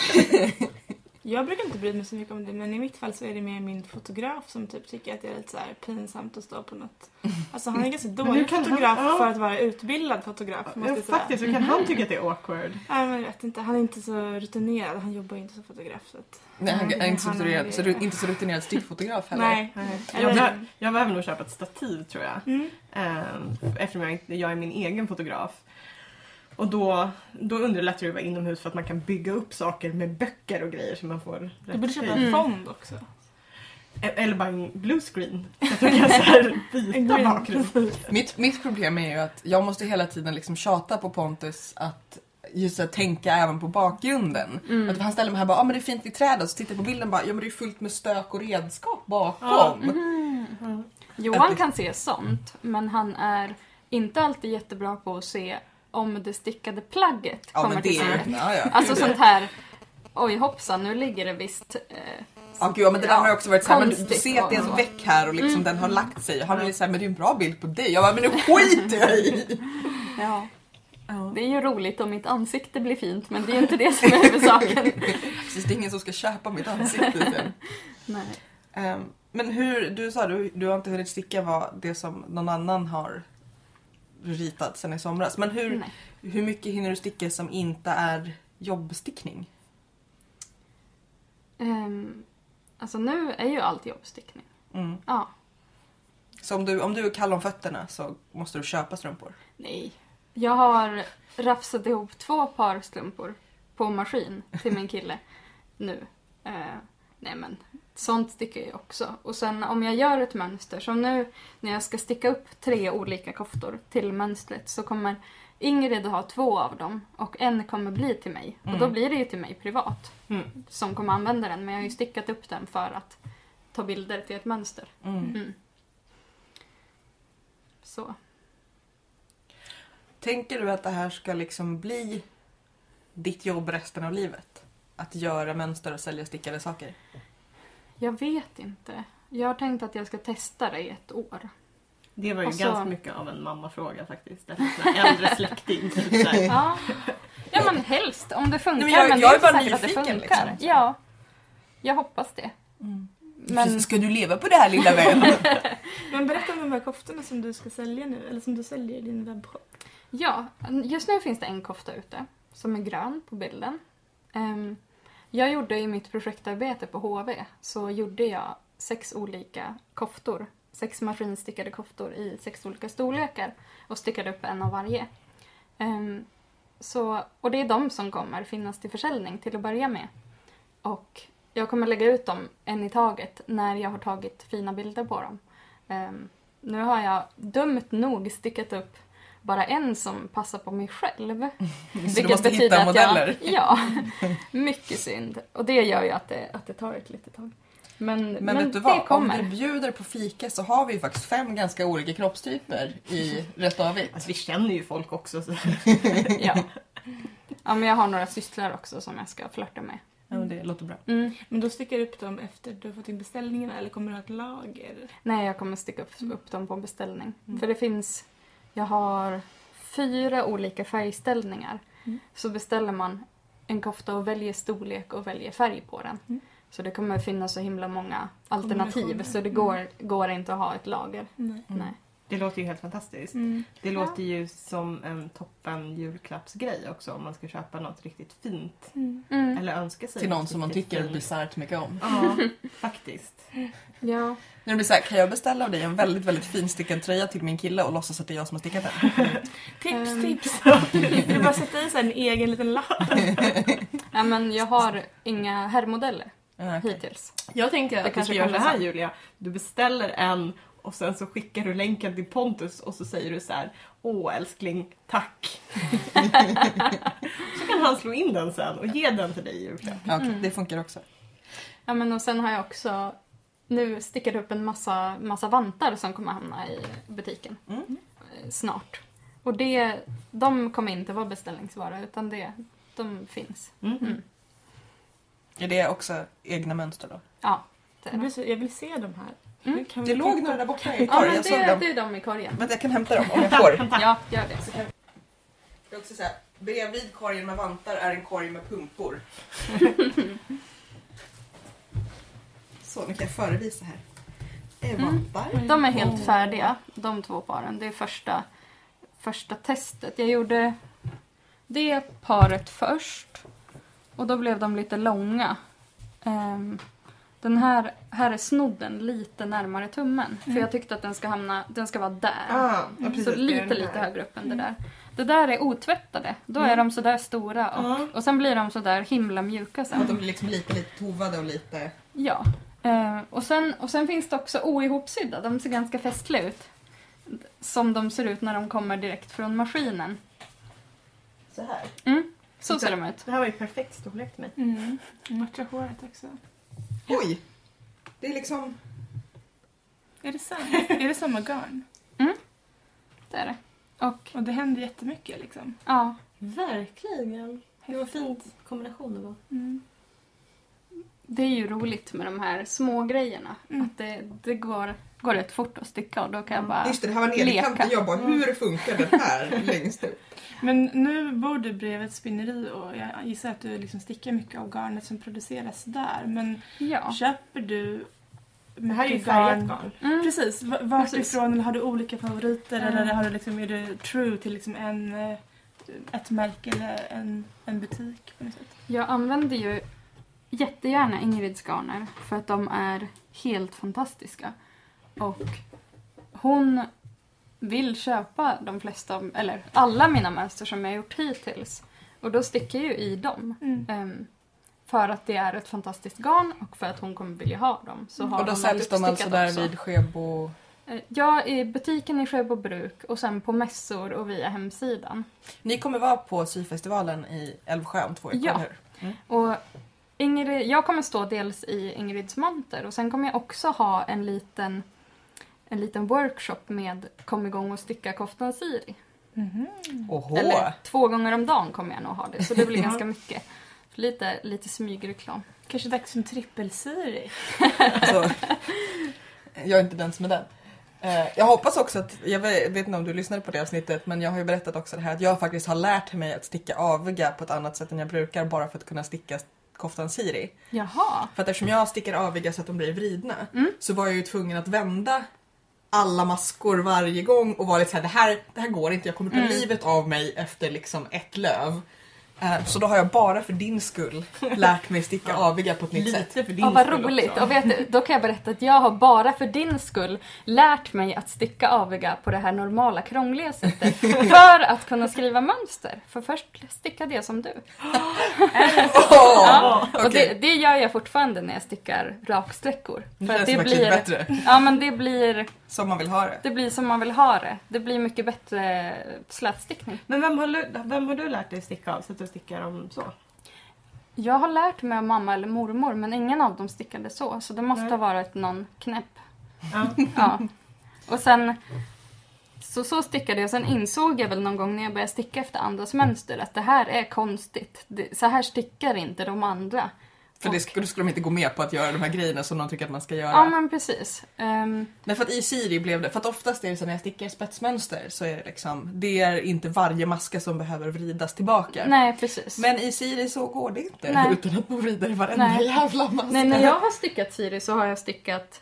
[SPEAKER 5] Jag brukar inte bry mig så mycket om det men i mitt fall så är det mer min fotograf som typ tycker att det är lite så här pinsamt att stå på något. Alltså han är ganska dålig
[SPEAKER 3] kan han-
[SPEAKER 5] fotograf
[SPEAKER 3] ja.
[SPEAKER 5] för att vara utbildad fotograf måste
[SPEAKER 3] Ja,
[SPEAKER 5] jag säga.
[SPEAKER 3] faktiskt, hur kan han tycka att det är awkward?
[SPEAKER 5] Nej men jag vet inte, han är inte så rutinerad. Han jobbar ju inte som fotograf så att...
[SPEAKER 4] Nej, han är inte så
[SPEAKER 5] Han är-
[SPEAKER 4] rutinerad, så du är inte så rutinerad stickfotograf heller.
[SPEAKER 5] Nej.
[SPEAKER 3] Nej. Jag, behöver, jag behöver nog köpa ett stativ tror jag.
[SPEAKER 5] Mm.
[SPEAKER 3] Ehm, eftersom jag, inte- jag är min egen fotograf. Och då, då underlättar det att vara inomhus för att man kan bygga upp saker med böcker och grejer så man får rätt
[SPEAKER 5] Du borde köpa en fond också.
[SPEAKER 3] E- Eller bara en blue screen. Så att jag kan så här byta bakgrund.
[SPEAKER 4] Mitt, mitt problem är ju att jag måste hela tiden liksom tjata på Pontus att just att tänka även på bakgrunden.
[SPEAKER 2] Mm.
[SPEAKER 4] Att han ställer mig här och bara, ah, men det är fint vid trädet, så tittar jag på bilden bara, ja men det är fullt med stök och redskap bakom.
[SPEAKER 3] Ja.
[SPEAKER 2] Johan kan se sånt, men han är inte alltid jättebra på att se om det stickade plagget
[SPEAKER 4] Ja,
[SPEAKER 2] kommer till sin rätt.
[SPEAKER 4] ja, ja.
[SPEAKER 2] Alltså sånt här, oj hoppsan, nu ligger det visst... Eh,
[SPEAKER 4] Ja, gud, ja, men det där har ju också varit såhär, men du, ser att det är en väck här och liksom den har lagt sig. Han ju såhär, men det är en bra bild på dig. Jag bara, men nu skiter jag i!
[SPEAKER 2] ja. Det är ju roligt om mitt ansikte blir fint, men det är ju inte det som är huvudsaken.
[SPEAKER 4] Precis, det är ingen som ska köpa mitt ansikte sen.
[SPEAKER 2] Nej.
[SPEAKER 4] Ehm, men hur, du sa du, du har inte hunnit sticka vad det som någon annan har ritat sen i somras. Men hur,
[SPEAKER 2] Nej.
[SPEAKER 4] hur mycket hinner du sticka som inte är jobbstickning?
[SPEAKER 2] Ehm, alltså nu är ju allt jobbstickning.
[SPEAKER 4] Mm.
[SPEAKER 2] Ja.
[SPEAKER 4] Så om du, om du är kall om fötterna så måste du köpa strumpor?
[SPEAKER 2] Nej. Jag har rafsat ihop två par strumpor på maskin till min kille nu. Eh, nej men, sånt sticker jag också. Och sen om jag gör ett mönster, som nu när jag ska sticka upp tre olika koftor till mönstret så kommer Ingrid ha två av dem och en kommer bli till mig. Och då
[SPEAKER 4] Mm.
[SPEAKER 2] blir det ju till mig privat
[SPEAKER 3] Mm.
[SPEAKER 2] som kommer använda den. Men jag har ju stickat upp den för att ta bilder till ett mönster.
[SPEAKER 4] Mm.
[SPEAKER 2] Mm. Så.
[SPEAKER 4] Tänker du att det här ska liksom bli ditt jobb resten av livet? Att göra mönster och sälja stickade saker?
[SPEAKER 2] Jag vet inte. Jag har tänkt att jag ska testa det i ett år.
[SPEAKER 3] Det var ju
[SPEAKER 2] så-
[SPEAKER 3] ganska mycket av en mammafråga faktiskt. En äldre släkting. Typ.
[SPEAKER 2] Ja, ja men helst om det funkar.
[SPEAKER 4] Nej, men jag-
[SPEAKER 2] men
[SPEAKER 4] jag är bara nyfiken,
[SPEAKER 2] funkar.
[SPEAKER 4] liksom.
[SPEAKER 2] Ja, jag hoppas det. Men
[SPEAKER 4] Ska du leva på det här lilla vän?
[SPEAKER 5] Men berätta om de här koftorna som du ska sälja nu, eller som du säljer i din webbshop.
[SPEAKER 2] ja, just nu finns det en kofta ute som är grön på bilden. Ehm, jag gjorde i mitt projektarbete på HV så gjorde jag sex olika koftor. Sex maskinstickade koftor i sex olika storlekar och stickade upp en av varje. Um, så, och det är de som kommer finnas till försäljning till att börja med. Och jag kommer lägga ut dem en i taget när jag har tagit fina bilder på dem. Um, nu har jag dumt nog stickat upp bara en som passar på mig själv.
[SPEAKER 4] Så du måste hitta modeller?
[SPEAKER 2] Jag, ja, mycket synd. Och det gör ju att det, att det tar ett litet tag. Men, men,
[SPEAKER 4] Men vet du
[SPEAKER 2] det
[SPEAKER 4] vad? Om du bjuder på fika så har vi ju faktiskt fem ganska olika kroppstyper i Rätt och Avigt.
[SPEAKER 3] Alltså, vi känner ju folk också. Så.
[SPEAKER 2] Ja. ja, men jag har några systrar också som jag ska flörta med.
[SPEAKER 4] Ja, men det låter bra.
[SPEAKER 2] Mm.
[SPEAKER 5] Men då stickar du upp dem efter du har fått in beställningarna eller kommer du ha ett lager?
[SPEAKER 2] Nej, jag kommer sticka upp, upp dem på beställning.
[SPEAKER 5] Mm.
[SPEAKER 2] För det finns, jag har fyra olika färgställningar.
[SPEAKER 5] Mm.
[SPEAKER 2] Så beställer man en kofta och väljer storlek och väljer färg på den.
[SPEAKER 5] Mm.
[SPEAKER 2] Så det kommer finnas så himla många alternativ så det går, går inte att ha ett lager.
[SPEAKER 5] Nej.
[SPEAKER 4] Mm.
[SPEAKER 2] Nej.
[SPEAKER 3] Det låter ju helt fantastiskt.
[SPEAKER 5] Mm.
[SPEAKER 3] Det låter ju som en toppen julklappsgrej också om man ska köpa något riktigt fint.
[SPEAKER 5] Mm.
[SPEAKER 2] Mm.
[SPEAKER 3] Eller önska sig
[SPEAKER 4] Till någon
[SPEAKER 3] något
[SPEAKER 4] som man tycker
[SPEAKER 3] fint.
[SPEAKER 4] bisarrt mycket om.
[SPEAKER 3] Ja, faktiskt.
[SPEAKER 2] Ja.
[SPEAKER 4] När det blir så här, kan jag beställa av dig en väldigt, väldigt finstickad tröja till min kille och låtsas att det är jag som har stickat den?
[SPEAKER 5] Tips,
[SPEAKER 2] Ehm.
[SPEAKER 5] tips! Du bara sätta i en egen liten lapp.
[SPEAKER 2] Nej, men jag har inga herrmodeller
[SPEAKER 4] Ja, okej.
[SPEAKER 2] hittills.
[SPEAKER 3] Jag tänker
[SPEAKER 2] Det
[SPEAKER 3] att du
[SPEAKER 2] kanske
[SPEAKER 3] ska göra så
[SPEAKER 2] kommer
[SPEAKER 3] här. Julia. Du beställer en och sen så skickar du länken till Pontus och så säger du så här Åh älskling, tack. så kan han slå in den sen och ge den till dig i julklapp.
[SPEAKER 4] Ja, okej,
[SPEAKER 2] Mm.
[SPEAKER 4] Det funkar också.
[SPEAKER 2] Ja, men och sen har jag också nu stickat upp en massa, massa vantar som kommer hamna i butiken
[SPEAKER 4] Mm.
[SPEAKER 2] eh, snart. Och det, de kommer inte vara beställningsvara utan det, de finns.
[SPEAKER 3] Mm.
[SPEAKER 2] Mm.
[SPEAKER 4] Är det också egna mönster då?
[SPEAKER 2] Ja, det är
[SPEAKER 5] Jag
[SPEAKER 2] det.
[SPEAKER 5] vill, se, jag vill se de här.
[SPEAKER 2] Mm.
[SPEAKER 4] Det låg några där borta i
[SPEAKER 2] Ja,
[SPEAKER 4] korgen.
[SPEAKER 2] men
[SPEAKER 4] Jag såg
[SPEAKER 2] det,
[SPEAKER 4] dem.
[SPEAKER 2] det är de i korgen.
[SPEAKER 4] Vänta, jag kan hämta dem om jag får.
[SPEAKER 2] Ja, gör det.
[SPEAKER 4] Det är också så här, bredvid korgen med vantar är en korg med pumpor. så, nu kan jag förevisa här. Det är
[SPEAKER 2] Mm.
[SPEAKER 4] vantar.
[SPEAKER 2] De är helt färdiga, de två paren. Det är första, första testet. Jag gjorde det paret först och då blev de lite långa. Ehm, den här, här är snodden lite närmare tummen. För jag tyckte att den ska hamna, den ska vara där.
[SPEAKER 3] Ah, ja, precis,
[SPEAKER 2] så lite, lite högre upp än det där. Det där är otvättade. Då är de sådär stora och,
[SPEAKER 3] Ja.
[SPEAKER 2] och sen blir de sådär himla mjuka sen.
[SPEAKER 4] Att de blir liksom lite, lite tovade och lite...
[SPEAKER 2] Ja. Eh, och, sen, och sen finns det också oihopsydda. De ser ganska festliga ut. Som de ser ut när de kommer direkt från maskinen.
[SPEAKER 3] Så här.
[SPEAKER 2] Mm. Så ser de ut.
[SPEAKER 3] Det här var ju perfekt storlek till mig.
[SPEAKER 5] Mm. Matcha håret också.
[SPEAKER 4] Oj! Det är liksom...
[SPEAKER 5] Är det samma, är det samma garn?
[SPEAKER 2] Det är det. Och
[SPEAKER 5] Och det händer jättemycket liksom.
[SPEAKER 2] ja,
[SPEAKER 3] Verkligen. Det var fint kombination det var.
[SPEAKER 5] Mm.
[SPEAKER 2] det är ju roligt med de här små grejerna.
[SPEAKER 5] Mm.
[SPEAKER 2] Att det, det går, går rätt fort att sticka och då kan jag bara...
[SPEAKER 4] Just det, det här var nederkanten. Jag bara, hur funkar det här längst upp?
[SPEAKER 5] Men nu bor du bredvid ett spinneri och jag gissar att du liksom stickar mycket av garnet som produceras där. Men
[SPEAKER 2] Ja.
[SPEAKER 5] köper du
[SPEAKER 3] Det här är ju färgat garn.
[SPEAKER 2] Mm.
[SPEAKER 5] Precis, vart
[SPEAKER 2] Precis.
[SPEAKER 5] ifrån eller har du olika favoriter
[SPEAKER 2] Mm.
[SPEAKER 5] eller har du liksom, är du true till liksom en, eh, ett märke eller en, en butik på något sätt?
[SPEAKER 2] Jag använder ju jättegärna Ingrids garner för att de är helt fantastiska. Och hon vill köpa de flesta, eller alla mina mönster som jag har gjort hittills. Och då sticker jag ju i dem.
[SPEAKER 5] Mm.
[SPEAKER 2] Ehm, för att det är ett fantastiskt garn och för att hon kommer vilja ha dem. Så har
[SPEAKER 4] Och då säljs de alltså där
[SPEAKER 2] också.
[SPEAKER 4] vid Skebo...
[SPEAKER 2] Eh, Ja, i butiken i Sjöbo bruk och sen på mässor och via hemsidan.
[SPEAKER 4] Ni kommer vara på syfestivalen i Älvsjö om två veckor,
[SPEAKER 2] Ja.
[SPEAKER 4] hur?
[SPEAKER 2] Och Ingrid, jag kommer stå dels i Ingrids monter och sen kommer jag också ha en liten, en liten workshop med kom igång och sticka koftan Siri.
[SPEAKER 5] Mhm.
[SPEAKER 4] Oho!
[SPEAKER 2] Eller två gånger om dagen kommer jag nog ha det, så det blir ganska mycket. Lite, lite smygreklam.
[SPEAKER 5] Kanske dags för en trippelsiri.
[SPEAKER 4] Alltså, jag är inte den som är den. Eh, Jag hoppas också att, jag vet vet inte om du lyssnade på det avsnittet, men jag har ju berättat också det här att jag faktiskt har lärt mig att sticka aviga på ett annat sätt än jag brukar bara för att kunna sticka koftan Siri.
[SPEAKER 2] Jaha.
[SPEAKER 4] För att eftersom jag stickar aviga så att de blir vridna
[SPEAKER 2] Mm.
[SPEAKER 4] så var jag ju tvungen att vända alla maskor varje gång och var lite såhär, det här, det här går inte, jag kommer ta
[SPEAKER 2] Mm.
[SPEAKER 4] livet av mig efter liksom ett löv. Eh, Så då har jag bara för din skull lärt mig sticka aviga på ett nytt sätt.
[SPEAKER 3] Lite för din
[SPEAKER 2] Ja, vad
[SPEAKER 3] skull
[SPEAKER 2] roligt.
[SPEAKER 3] också.
[SPEAKER 2] Och vet du, då kan jag berätta att jag har bara för din skull lärt mig att sticka aviga på det här normala krångliga sättet. för att kunna skriva mönster. För först stickade jag som du. Ja, och det, det gör jag fortfarande när jag stickar raksträckor.
[SPEAKER 4] Det
[SPEAKER 2] För det
[SPEAKER 4] faktiskt
[SPEAKER 2] blir,
[SPEAKER 4] bättre,
[SPEAKER 2] ja, men det blir,
[SPEAKER 4] som man vill ha det.
[SPEAKER 2] det blir som man vill ha det. Det blir mycket bättre slätstickning.
[SPEAKER 3] Men vem har, du, vem har du lärt dig sticka av så att du stickar dem så?
[SPEAKER 2] Jag har lärt mig av mamma eller mormor men ingen av dem stickade så. Så det måste
[SPEAKER 3] Nej.
[SPEAKER 2] ha varit någon knäpp.
[SPEAKER 3] Ja.
[SPEAKER 2] Ja. Och sen så, så stickade jag. Sen insåg jag väl någon gång när jag började sticka efter andras mönster att det här är konstigt. Det, så här stickar inte de andra.
[SPEAKER 4] För det skulle, skulle de inte gå med på att göra de här grejerna som de tycker att man ska göra.
[SPEAKER 2] Ja men precis. Ehm,
[SPEAKER 4] Nej för att i Siri blev det, för att oftast är det så när jag stickar spetsmönster så är det liksom, det är inte varje maska som behöver vridas tillbaka.
[SPEAKER 2] nej precis.
[SPEAKER 4] Men i Siri så går det inte
[SPEAKER 2] Nej.
[SPEAKER 4] utan att man vrider varenda
[SPEAKER 2] Nej.
[SPEAKER 4] jävla maska.
[SPEAKER 2] Nej, när jag har stickat Siri så har jag stickat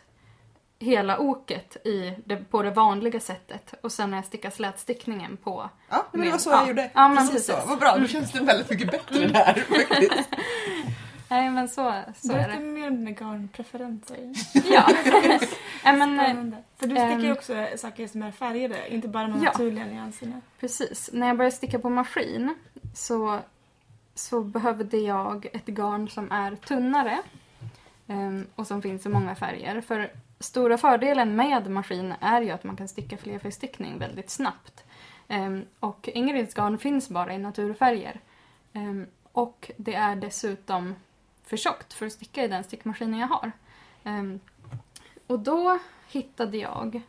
[SPEAKER 2] hela oket i det, på det vanliga sättet och sen när jag stickar slätstickningen på.
[SPEAKER 4] Ja, men det var så
[SPEAKER 2] Ja.
[SPEAKER 4] jag gjorde.
[SPEAKER 2] Ja,
[SPEAKER 4] precis,
[SPEAKER 2] precis.
[SPEAKER 4] så. Vad bra, då känns det väldigt mycket bättre där faktiskt.
[SPEAKER 2] Nej men så, så är
[SPEAKER 5] Berätta
[SPEAKER 2] det.
[SPEAKER 5] mer om dina garnpreferenser.
[SPEAKER 2] Ja. Men,
[SPEAKER 5] Spännande. För du stickar ju
[SPEAKER 2] ehm,
[SPEAKER 5] också saker som är färgade, inte bara de
[SPEAKER 2] Ja.
[SPEAKER 5] naturliga nyanserna.
[SPEAKER 2] Precis. När jag började sticka på maskin så, så behövde jag ett garn som är tunnare ehm, och som finns i många färger. För stora fördelen med maskin är ju att man kan sticka flerfärgstickning väldigt snabbt. Ehm, och Ingrids garn finns bara i naturfärger. Ehm, och det är dessutom för tjockt för att sticka i den stickmaskinen jag har. Ehm, och då hittade jag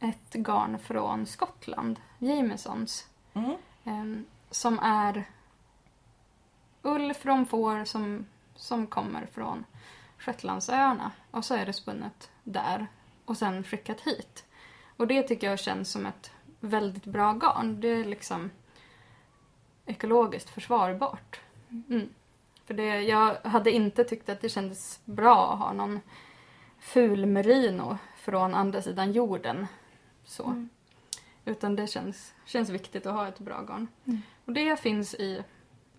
[SPEAKER 2] ett garn från Skottland, Jamesons,
[SPEAKER 4] Mm.
[SPEAKER 2] em, som är ull från får som, som kommer från Shetlandsöarna. Och så är det spunnet där och sen skickat hit. Och det tycker jag känns som ett väldigt bra garn. Det är liksom ekologiskt försvarbart. Mm. För det, jag hade inte tyckt att det kändes bra att ha någon ful merino från andra sidan jorden. Så.
[SPEAKER 5] Mm.
[SPEAKER 2] Utan det känns, känns viktigt att ha ett bra garn.
[SPEAKER 5] Mm.
[SPEAKER 2] Och det finns i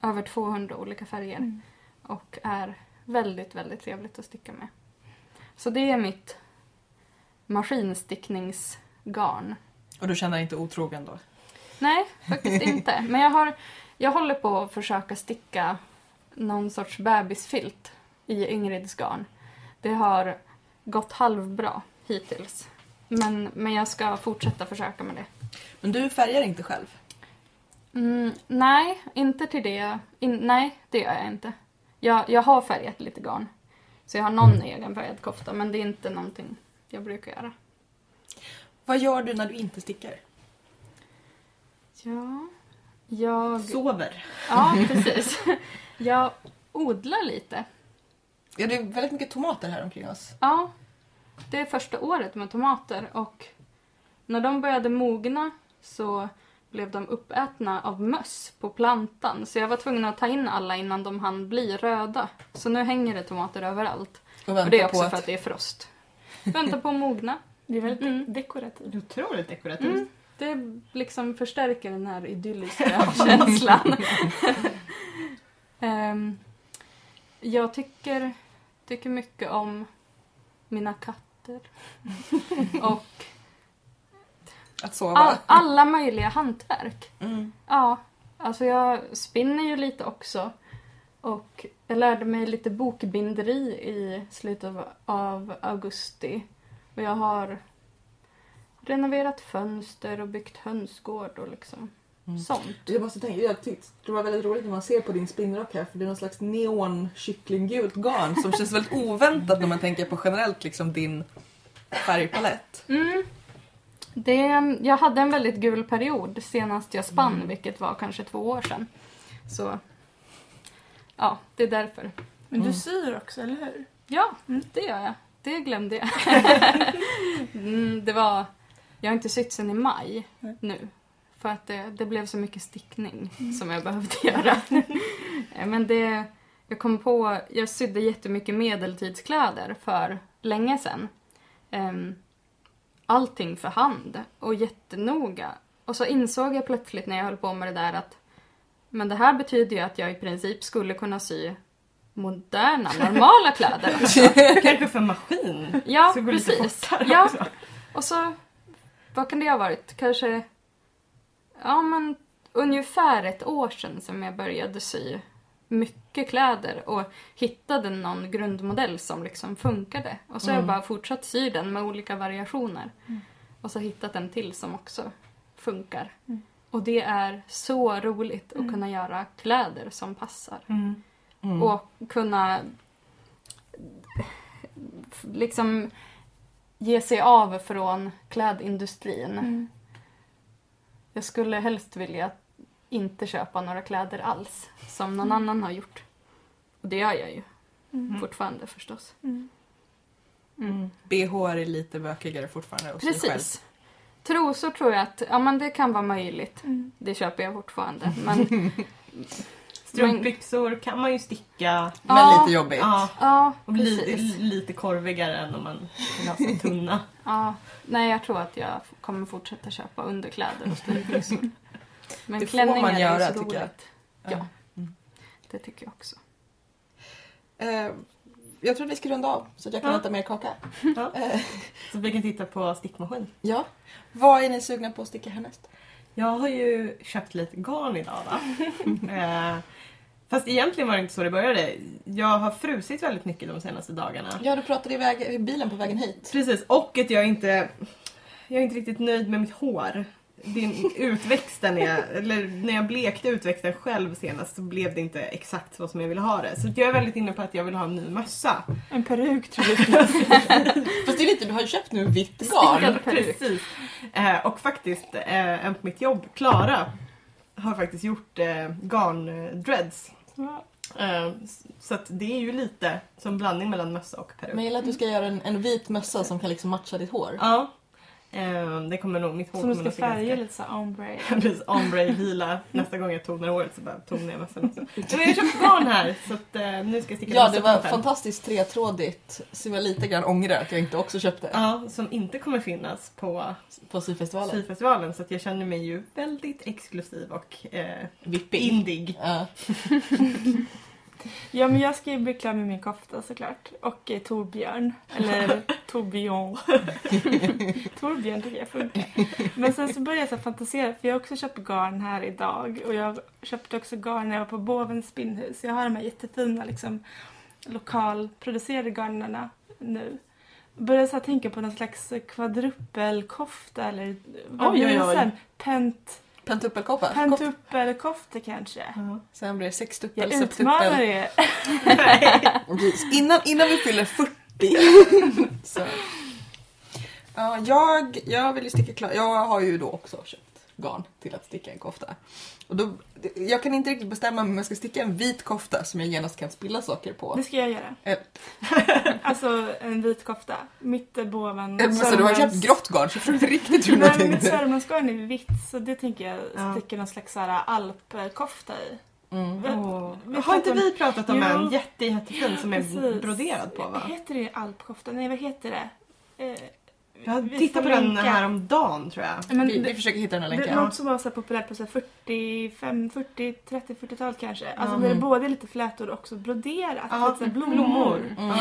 [SPEAKER 2] över 200 olika färger
[SPEAKER 5] Mm.
[SPEAKER 2] och är väldigt, väldigt trevligt att sticka med. Så det är mitt maskinstickningsgarn.
[SPEAKER 4] Och du känner dig inte otrogen då?
[SPEAKER 2] Nej, faktiskt inte. Men jag, har, jag håller på att försöka sticka någon sorts bebisfilt i Ingrids garn. Det har gått halvbra hittills. Men, men jag ska fortsätta försöka med det.
[SPEAKER 4] Men du färgar inte själv?
[SPEAKER 2] Mm, nej, inte till det. In, nej, det gör jag inte. Jag, jag har färgat lite garn. Så jag har någon egen färgad kofta, men det är inte någonting jag brukar göra.
[SPEAKER 4] Vad gör du när du inte stickar?
[SPEAKER 2] Ja, jag...
[SPEAKER 3] Sover.
[SPEAKER 2] Ja, precis. Jag odlar lite.
[SPEAKER 4] Ja, det är väldigt mycket tomater här omkring oss.
[SPEAKER 2] Ja, det är första året med tomater och när de började mogna så blev de uppätna av möss på plantan. Så jag var tvungen att ta in alla innan de hann bli röda. Så nu hänger det tomater överallt.
[SPEAKER 4] Och
[SPEAKER 2] Och det är också
[SPEAKER 4] på att...
[SPEAKER 2] för att det är frost. Väntar på att mogna.
[SPEAKER 5] Det är väldigt
[SPEAKER 2] Mm.
[SPEAKER 5] dekorativt.
[SPEAKER 3] Otroligt dekorativt.
[SPEAKER 2] Mm. Det liksom förstärker den här idylliska känslan. Ehm, jag tycker, tycker mycket om mina katter. Och
[SPEAKER 4] Att sova.
[SPEAKER 2] all, alla möjliga hantverk.
[SPEAKER 4] Mm.
[SPEAKER 2] Ja, alltså jag spinner ju lite också. Och jag lärde mig lite bokbinderi i slutet av, av augusti. Och jag har renoverat fönster och byggt hönsgård och liksom. Sånt.
[SPEAKER 7] Jag måste tänka, jag tyckte det var väldigt roligt när man ser på din spinnrock här för det är någon slags neon kycklinggult garn.
[SPEAKER 4] Som känns väldigt oväntat när man tänker på generellt liksom din färgpalett.
[SPEAKER 2] Mm. Det, jag hade en väldigt gul period senast jag spann, vilket var kanske två år sedan. Så ja, det är därför.
[SPEAKER 5] Men du
[SPEAKER 4] Mm.
[SPEAKER 5] syr också, eller hur?
[SPEAKER 2] Ja, det gör jag. Det glömde jag. mm, det var... Jag har inte sytt sen i maj nu. För att det, det blev så mycket stickning som jag behövde göra. Eh, Men det... Jag kom på... Jag sydde jättemycket medeltidskläder för länge sedan. Ehm, allting för hand och jättenoga. Och så insåg jag plötsligt när jag höll på med det där att men det här betyder ju att jag i princip skulle kunna sy moderna, normala kläder också.
[SPEAKER 3] Kanske för maskin.
[SPEAKER 2] Ja, precis. Ja, och så, vad kan det ha varit? Kanske, ja men ungefär ett år sedan som jag började sy mycket kläder och hittade någon grundmodell som liksom funkade. Och så har jag
[SPEAKER 4] Mm.
[SPEAKER 2] bara fortsatt sy den med olika variationer. Och så hittat en till som också funkar.
[SPEAKER 5] Mm.
[SPEAKER 2] Och det är så roligt att kunna göra kläder som passar.
[SPEAKER 3] Mm.
[SPEAKER 4] Mm.
[SPEAKER 2] Och kunna liksom ge sig av från klädindustrin.
[SPEAKER 5] Mm.
[SPEAKER 2] Jag skulle helst vilja inte köpa några kläder alls, som någon annan har gjort. Och det gör jag ju
[SPEAKER 5] Mm.
[SPEAKER 2] fortfarande förstås.
[SPEAKER 5] Mm.
[SPEAKER 2] Mm.
[SPEAKER 4] BH är lite bökigare fortfarande att sy själv.
[SPEAKER 2] Precis. Trosor tror jag att ja, men det kan vara möjligt.
[SPEAKER 5] Mm.
[SPEAKER 2] Det köper jag fortfarande. Men
[SPEAKER 3] Strumpbyxor kan man ju sticka.
[SPEAKER 4] Men
[SPEAKER 2] Ja.
[SPEAKER 4] lite jobbigt.
[SPEAKER 3] Ja,
[SPEAKER 2] Ja,
[SPEAKER 3] och lite,
[SPEAKER 2] precis.
[SPEAKER 3] lite korvigare än om man vill ha så tunna.
[SPEAKER 2] Ja, nej, jag tror att jag kommer fortsätta köpa underkläder och strumpbyxor. Men
[SPEAKER 4] Det får
[SPEAKER 2] klänningar
[SPEAKER 4] man
[SPEAKER 2] är
[SPEAKER 4] göra,
[SPEAKER 2] så
[SPEAKER 4] tycker jag.
[SPEAKER 2] Ja, det tycker jag också.
[SPEAKER 4] Eh, jag tror att vi ska runda av så att jag kan
[SPEAKER 3] Ja.
[SPEAKER 4] äta mer kaka.
[SPEAKER 3] Ja.
[SPEAKER 4] Eh,
[SPEAKER 3] Så vi kan titta på stickmaskin.
[SPEAKER 4] ja. Vad är ni sugna på att sticka härnäst?
[SPEAKER 3] Jag har ju köpt lite garn idag va. fast egentligen var det inte så det började. Jag har frusit väldigt mycket de senaste dagarna.
[SPEAKER 4] Ja, du pratade i, väg, i bilen på vägen hit.
[SPEAKER 3] Precis, och att jag inte... Jag är inte riktigt nöjd med mitt hår. Din utväxten är, eller när jag blekte utväxten själv senast så blev det inte exakt så som jag ville ha det. Så jag är väldigt inne på att jag vill ha en ny mössa.
[SPEAKER 5] En peruk tror jag.
[SPEAKER 4] Fast det är lite, du har ju köpt nu vitt garn.
[SPEAKER 3] Precis. Eh, och faktiskt, eh, en på mitt jobb, Klara, har faktiskt gjort eh, garn-dreads. Eh, så att det är ju lite som blandning mellan mössa och peruk.
[SPEAKER 4] Men jag gillar att du ska göra en, en vit mössa som kan liksom matcha ditt hår.
[SPEAKER 3] Ja. Eh, det kommer nog, mitt hår
[SPEAKER 5] Som du ska färga lite såhär ombre.
[SPEAKER 3] Precis, ombre lila. Nästa gång jag tonar håret så bara tonar jag mössan också. Men jag har köpt garn här så att, eh, nu ska jag sticka
[SPEAKER 4] Ja, det var
[SPEAKER 3] själv.
[SPEAKER 4] fantastiskt tretrådigt. Så jag lite grann ångrar att jag inte också köpte
[SPEAKER 3] Ja, som inte kommer finnas på
[SPEAKER 4] på syfestivalen.
[SPEAKER 3] syfestivalen så att jag känner mig ju väldigt exklusiv och eh,
[SPEAKER 4] Vippig.
[SPEAKER 3] indig.
[SPEAKER 4] Ja.
[SPEAKER 5] Ja men jag ska ju bli klar med min kofta såklart. Och eh, Torbjörn. Eller Torbjörn. Torbjörn tycker jag funkar. Men sen så började jag så fantisera för jag har också köpt garn här idag. Och jag köpte också garn när jag var på Bovens spinnhus. Jag har de här jättefina liksom lokalproducerade garnerna nu. Började så tänka på någon slags kvadrupelkofta eller vad
[SPEAKER 3] Oj,
[SPEAKER 5] blir det sen? Pent,
[SPEAKER 4] Pentuppelkoppa. Kopp.
[SPEAKER 5] pentuppelkofta kanske.
[SPEAKER 4] Sen blir det sextuppel,
[SPEAKER 5] Jag utmanar er.
[SPEAKER 4] Innan, innan vi fyller 40. så. Ja, jag, jag vill ju sticka klart. Jag har ju då också köpt garn till att sticka en kofta. Och då, jag kan inte riktigt bestämma mig om jag ska sticka en vit kofta som jag genast kan spilla saker på.
[SPEAKER 5] Det ska jag göra. Alltså en vit kofta. Mitt
[SPEAKER 4] men så du har köpt grått garn så jag förstår inte riktigt hur du
[SPEAKER 5] Nej men mitt
[SPEAKER 4] tänkte.
[SPEAKER 5] Sörmlandsgarn är vitt så det tänker jag
[SPEAKER 3] Ja.
[SPEAKER 5] sticka någon slags så här alpkofta i.
[SPEAKER 4] Mm.
[SPEAKER 3] Åh.
[SPEAKER 5] Vi
[SPEAKER 3] Har inte
[SPEAKER 5] om-
[SPEAKER 3] vi pratat om
[SPEAKER 5] Jo.
[SPEAKER 3] en jätte, jättefin som är
[SPEAKER 5] Precis.
[SPEAKER 3] broderad på va?
[SPEAKER 5] Heter det alpkofta? Nej vad heter det? Eh,
[SPEAKER 3] Jag tittade på den
[SPEAKER 5] länka.
[SPEAKER 3] här om dagen tror jag.
[SPEAKER 5] Men
[SPEAKER 4] Vi,
[SPEAKER 5] det,
[SPEAKER 4] vi försöker hitta den här
[SPEAKER 5] det är
[SPEAKER 4] länken.
[SPEAKER 5] något som var så populärt på så här 45, 40, 30, 40-talet kanske. Alltså
[SPEAKER 3] Ja.
[SPEAKER 5] där det både är lite flätor och också broderat.
[SPEAKER 3] Ja,
[SPEAKER 5] lite blommor.
[SPEAKER 4] Mm.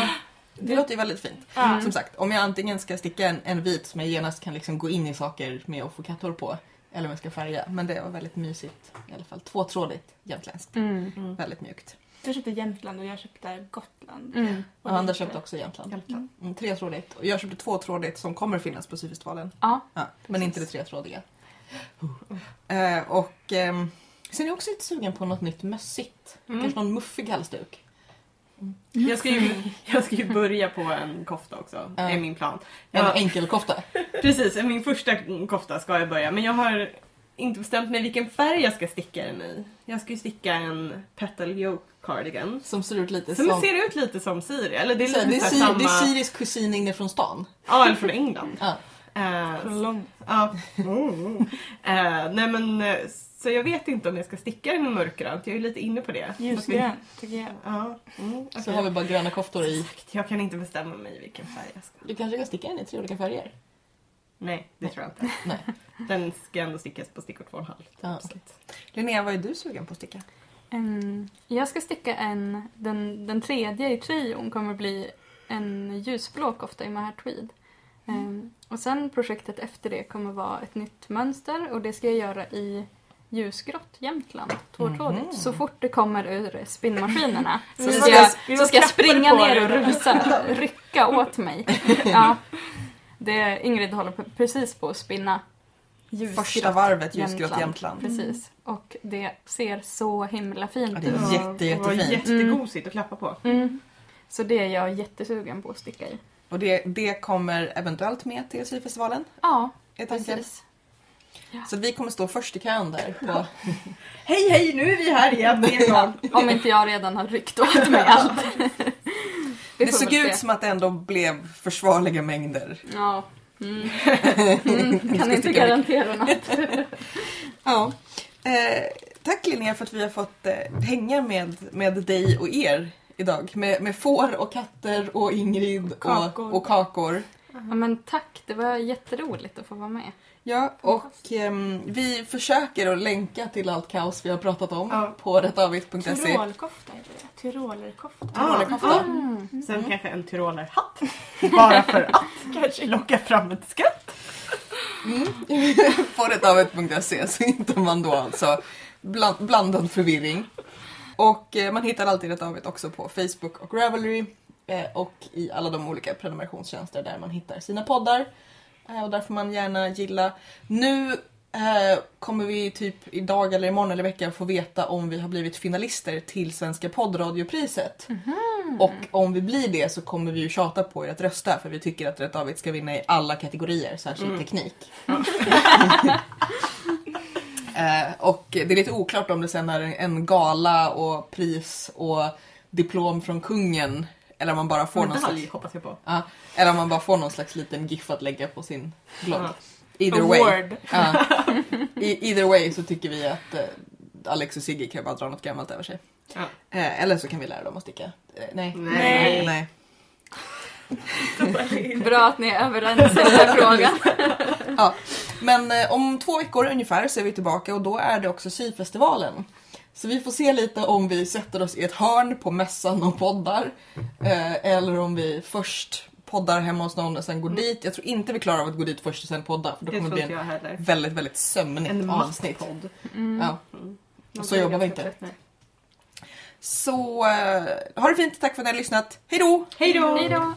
[SPEAKER 4] Det låter ju väldigt fint.
[SPEAKER 5] Ja.
[SPEAKER 4] Som sagt, om jag antingen ska sticka en, en vit som jag genast kan liksom gå in i saker med och få katthår på. Eller om jag ska färga. Men det var väldigt mysigt i alla fall. Tvåtrådigt jämtländskt.
[SPEAKER 2] Mm.
[SPEAKER 4] Väldigt mjukt.
[SPEAKER 5] Du köpte Jämtland och jag köpte Gotland.
[SPEAKER 2] Mm.
[SPEAKER 4] Och Amanda köpte också Jämtland.
[SPEAKER 3] Jämtland.
[SPEAKER 4] Mm, tretrådigt. Och jag köpte tvåtrådigt som kommer finnas på syfestivalen.
[SPEAKER 2] Ja,
[SPEAKER 4] Ja, men inte det tretrådiga. Eh, och ehm, sen är jag också lite sugen på något nytt mössigt.
[SPEAKER 3] Mm.
[SPEAKER 4] Kanske någon muffig halsduk.
[SPEAKER 3] Jag ska, ju, jag ska ju börja på en kofta också, är min plan.
[SPEAKER 4] En
[SPEAKER 3] Ja,
[SPEAKER 4] enkel kofta.
[SPEAKER 3] precis, min första kofta ska jag börja men jag har inte bestämt mig vilken färg jag ska sticka den i. Jag ska ju sticka en petal yoke cardigan.
[SPEAKER 4] Som ser ut lite
[SPEAKER 3] Som
[SPEAKER 4] som...
[SPEAKER 3] ser ut lite som Siri, eller det är
[SPEAKER 4] så,
[SPEAKER 3] lite
[SPEAKER 4] det, är
[SPEAKER 3] så samma...
[SPEAKER 4] det är Siris kusin inne från stan.
[SPEAKER 3] Ja, eller från England.
[SPEAKER 4] Ja.
[SPEAKER 3] Eh,
[SPEAKER 5] Från långt.
[SPEAKER 3] Ja. Eh, nej men, eh, så jag vet inte om jag ska sticka den i mörkgrönt. Jag är lite inne på det.
[SPEAKER 5] Ljusgrön tycker jag.
[SPEAKER 3] Ja. Mm,
[SPEAKER 4] Så
[SPEAKER 3] okej.
[SPEAKER 4] har vi bara gröna koftor i.
[SPEAKER 3] Jag kan inte bestämma mig vilken färg jag ska.
[SPEAKER 4] Du kanske kan sticka den i tre olika färger?
[SPEAKER 3] Nej, det tror jag inte.
[SPEAKER 4] Nej.
[SPEAKER 3] Den ska ändå stickas på stickor två och en halv.
[SPEAKER 4] Ja,
[SPEAKER 3] att-
[SPEAKER 4] Linnea, vad är du sugen på att sticka?
[SPEAKER 2] Mm, jag ska sticka en, den, den tredje i trion kommer bli en ljusblå kofta i Mohair Tweed. Ehm, och sen projektet efter det kommer vara ett nytt mönster och det ska jag göra i ljusgrått Jämtland, tvåtrådigt.
[SPEAKER 4] Mhm.
[SPEAKER 2] Så fort det kommer ur spinnmaskinerna så ska jag, så ska jag springa ner och rusa, rycka åt mig. Ja, det, Ingrid håller precis på att spinna ljusgrått.
[SPEAKER 4] Första varvet ljusgrått Jämtland.
[SPEAKER 2] Precis. Och det ser så himla fint
[SPEAKER 4] Ja, det är
[SPEAKER 2] ut.
[SPEAKER 4] jätte, jättefint.
[SPEAKER 3] jättegosigt att klappa på.
[SPEAKER 2] Mm. Så det är jag jättesugen på att sticka i.
[SPEAKER 4] Och det, det kommer eventuellt med till syfestivalen.
[SPEAKER 2] Ja, precis.
[SPEAKER 4] Så att vi kommer stå först i kön där. På,
[SPEAKER 3] Hej hej, nu är vi här igen.
[SPEAKER 2] Om inte jag redan har ryckt åt mig allt.
[SPEAKER 4] Det såg ut
[SPEAKER 2] se.
[SPEAKER 4] som att det ändå blev försvarliga mängder.
[SPEAKER 2] Ja. Mm. Mm. Kan inte garantera något.
[SPEAKER 4] Ja. Eh, tack Linnea för att vi har fått eh, hänga med, med dig och er idag. Med, med får och katter och Ingrid
[SPEAKER 5] Kakor.
[SPEAKER 4] och, och kakor.
[SPEAKER 2] Ja, men tack, det var jätteroligt att få vara med.
[SPEAKER 4] Ja, och ehm, vi försöker att länka till allt kaos vi har pratat om
[SPEAKER 3] Ja.
[SPEAKER 4] på rättavigt.se.
[SPEAKER 5] Tyrolerkofta heter det. Tyrolerkofta.
[SPEAKER 3] Ah, Sen kanske en tyrolerhatt. Bara för att kanske locka fram ett skratt.
[SPEAKER 4] på rättavigt.se så hittar man då alltså bland, blandad förvirring. Och eh, man hittar alltid Rättavigt också på Facebook och Ravelry eh, och i alla de olika prenumerationstjänster där man hittar sina poddar. Eh, och där får man gärna gilla. Nu eh, kommer vi typ idag eller imorgon eller i veckan få veta om vi har blivit finalister till Svenska poddradiopriset. Och om vi blir det så kommer vi ju tjata på er att rösta för vi tycker att Rättavigt ska vinna i alla kategorier, särskilt teknik. Eh, och det är lite oklart om det sen är en gala och pris och diplom från kungen. Eller om man bara får någon slags,
[SPEAKER 3] hoppas jag på.
[SPEAKER 4] ja, eller om man bara får någon slags liten GIF att lägga på sin blogg.
[SPEAKER 3] Ja.
[SPEAKER 4] Either way,
[SPEAKER 5] Award.
[SPEAKER 4] ja. I, either way så tycker vi att eh, Alex och Sigge kan bara dra något gammalt över sig.
[SPEAKER 3] Ja.
[SPEAKER 4] Eh, eller så kan vi lära dem att sticka. Eh, nej.
[SPEAKER 3] Nej.
[SPEAKER 4] nej.
[SPEAKER 2] Bra att ni är överens i den här frågan.
[SPEAKER 4] Ja. Men eh, om två veckor ungefär så är vi tillbaka och då är det också syfestivalen. Så vi får se lite om vi sätter oss i ett hörn på mässan och poddar. Eh, eller om vi först poddar hemma hos någon och sen går dit. Jag tror inte vi klarar av att gå dit först och sen podda. För då
[SPEAKER 3] Det
[SPEAKER 4] kommer det bli en
[SPEAKER 3] heller.
[SPEAKER 4] väldigt, väldigt sömnigt
[SPEAKER 3] En
[SPEAKER 4] avsnitt.
[SPEAKER 3] masspodd.
[SPEAKER 4] Ja.
[SPEAKER 3] Man
[SPEAKER 4] Så
[SPEAKER 3] blir
[SPEAKER 4] jobbar vi inte.
[SPEAKER 3] trött.
[SPEAKER 4] Så eh, ha det fint, tack för att ni har lyssnat.
[SPEAKER 3] Hej då!
[SPEAKER 2] Hej då!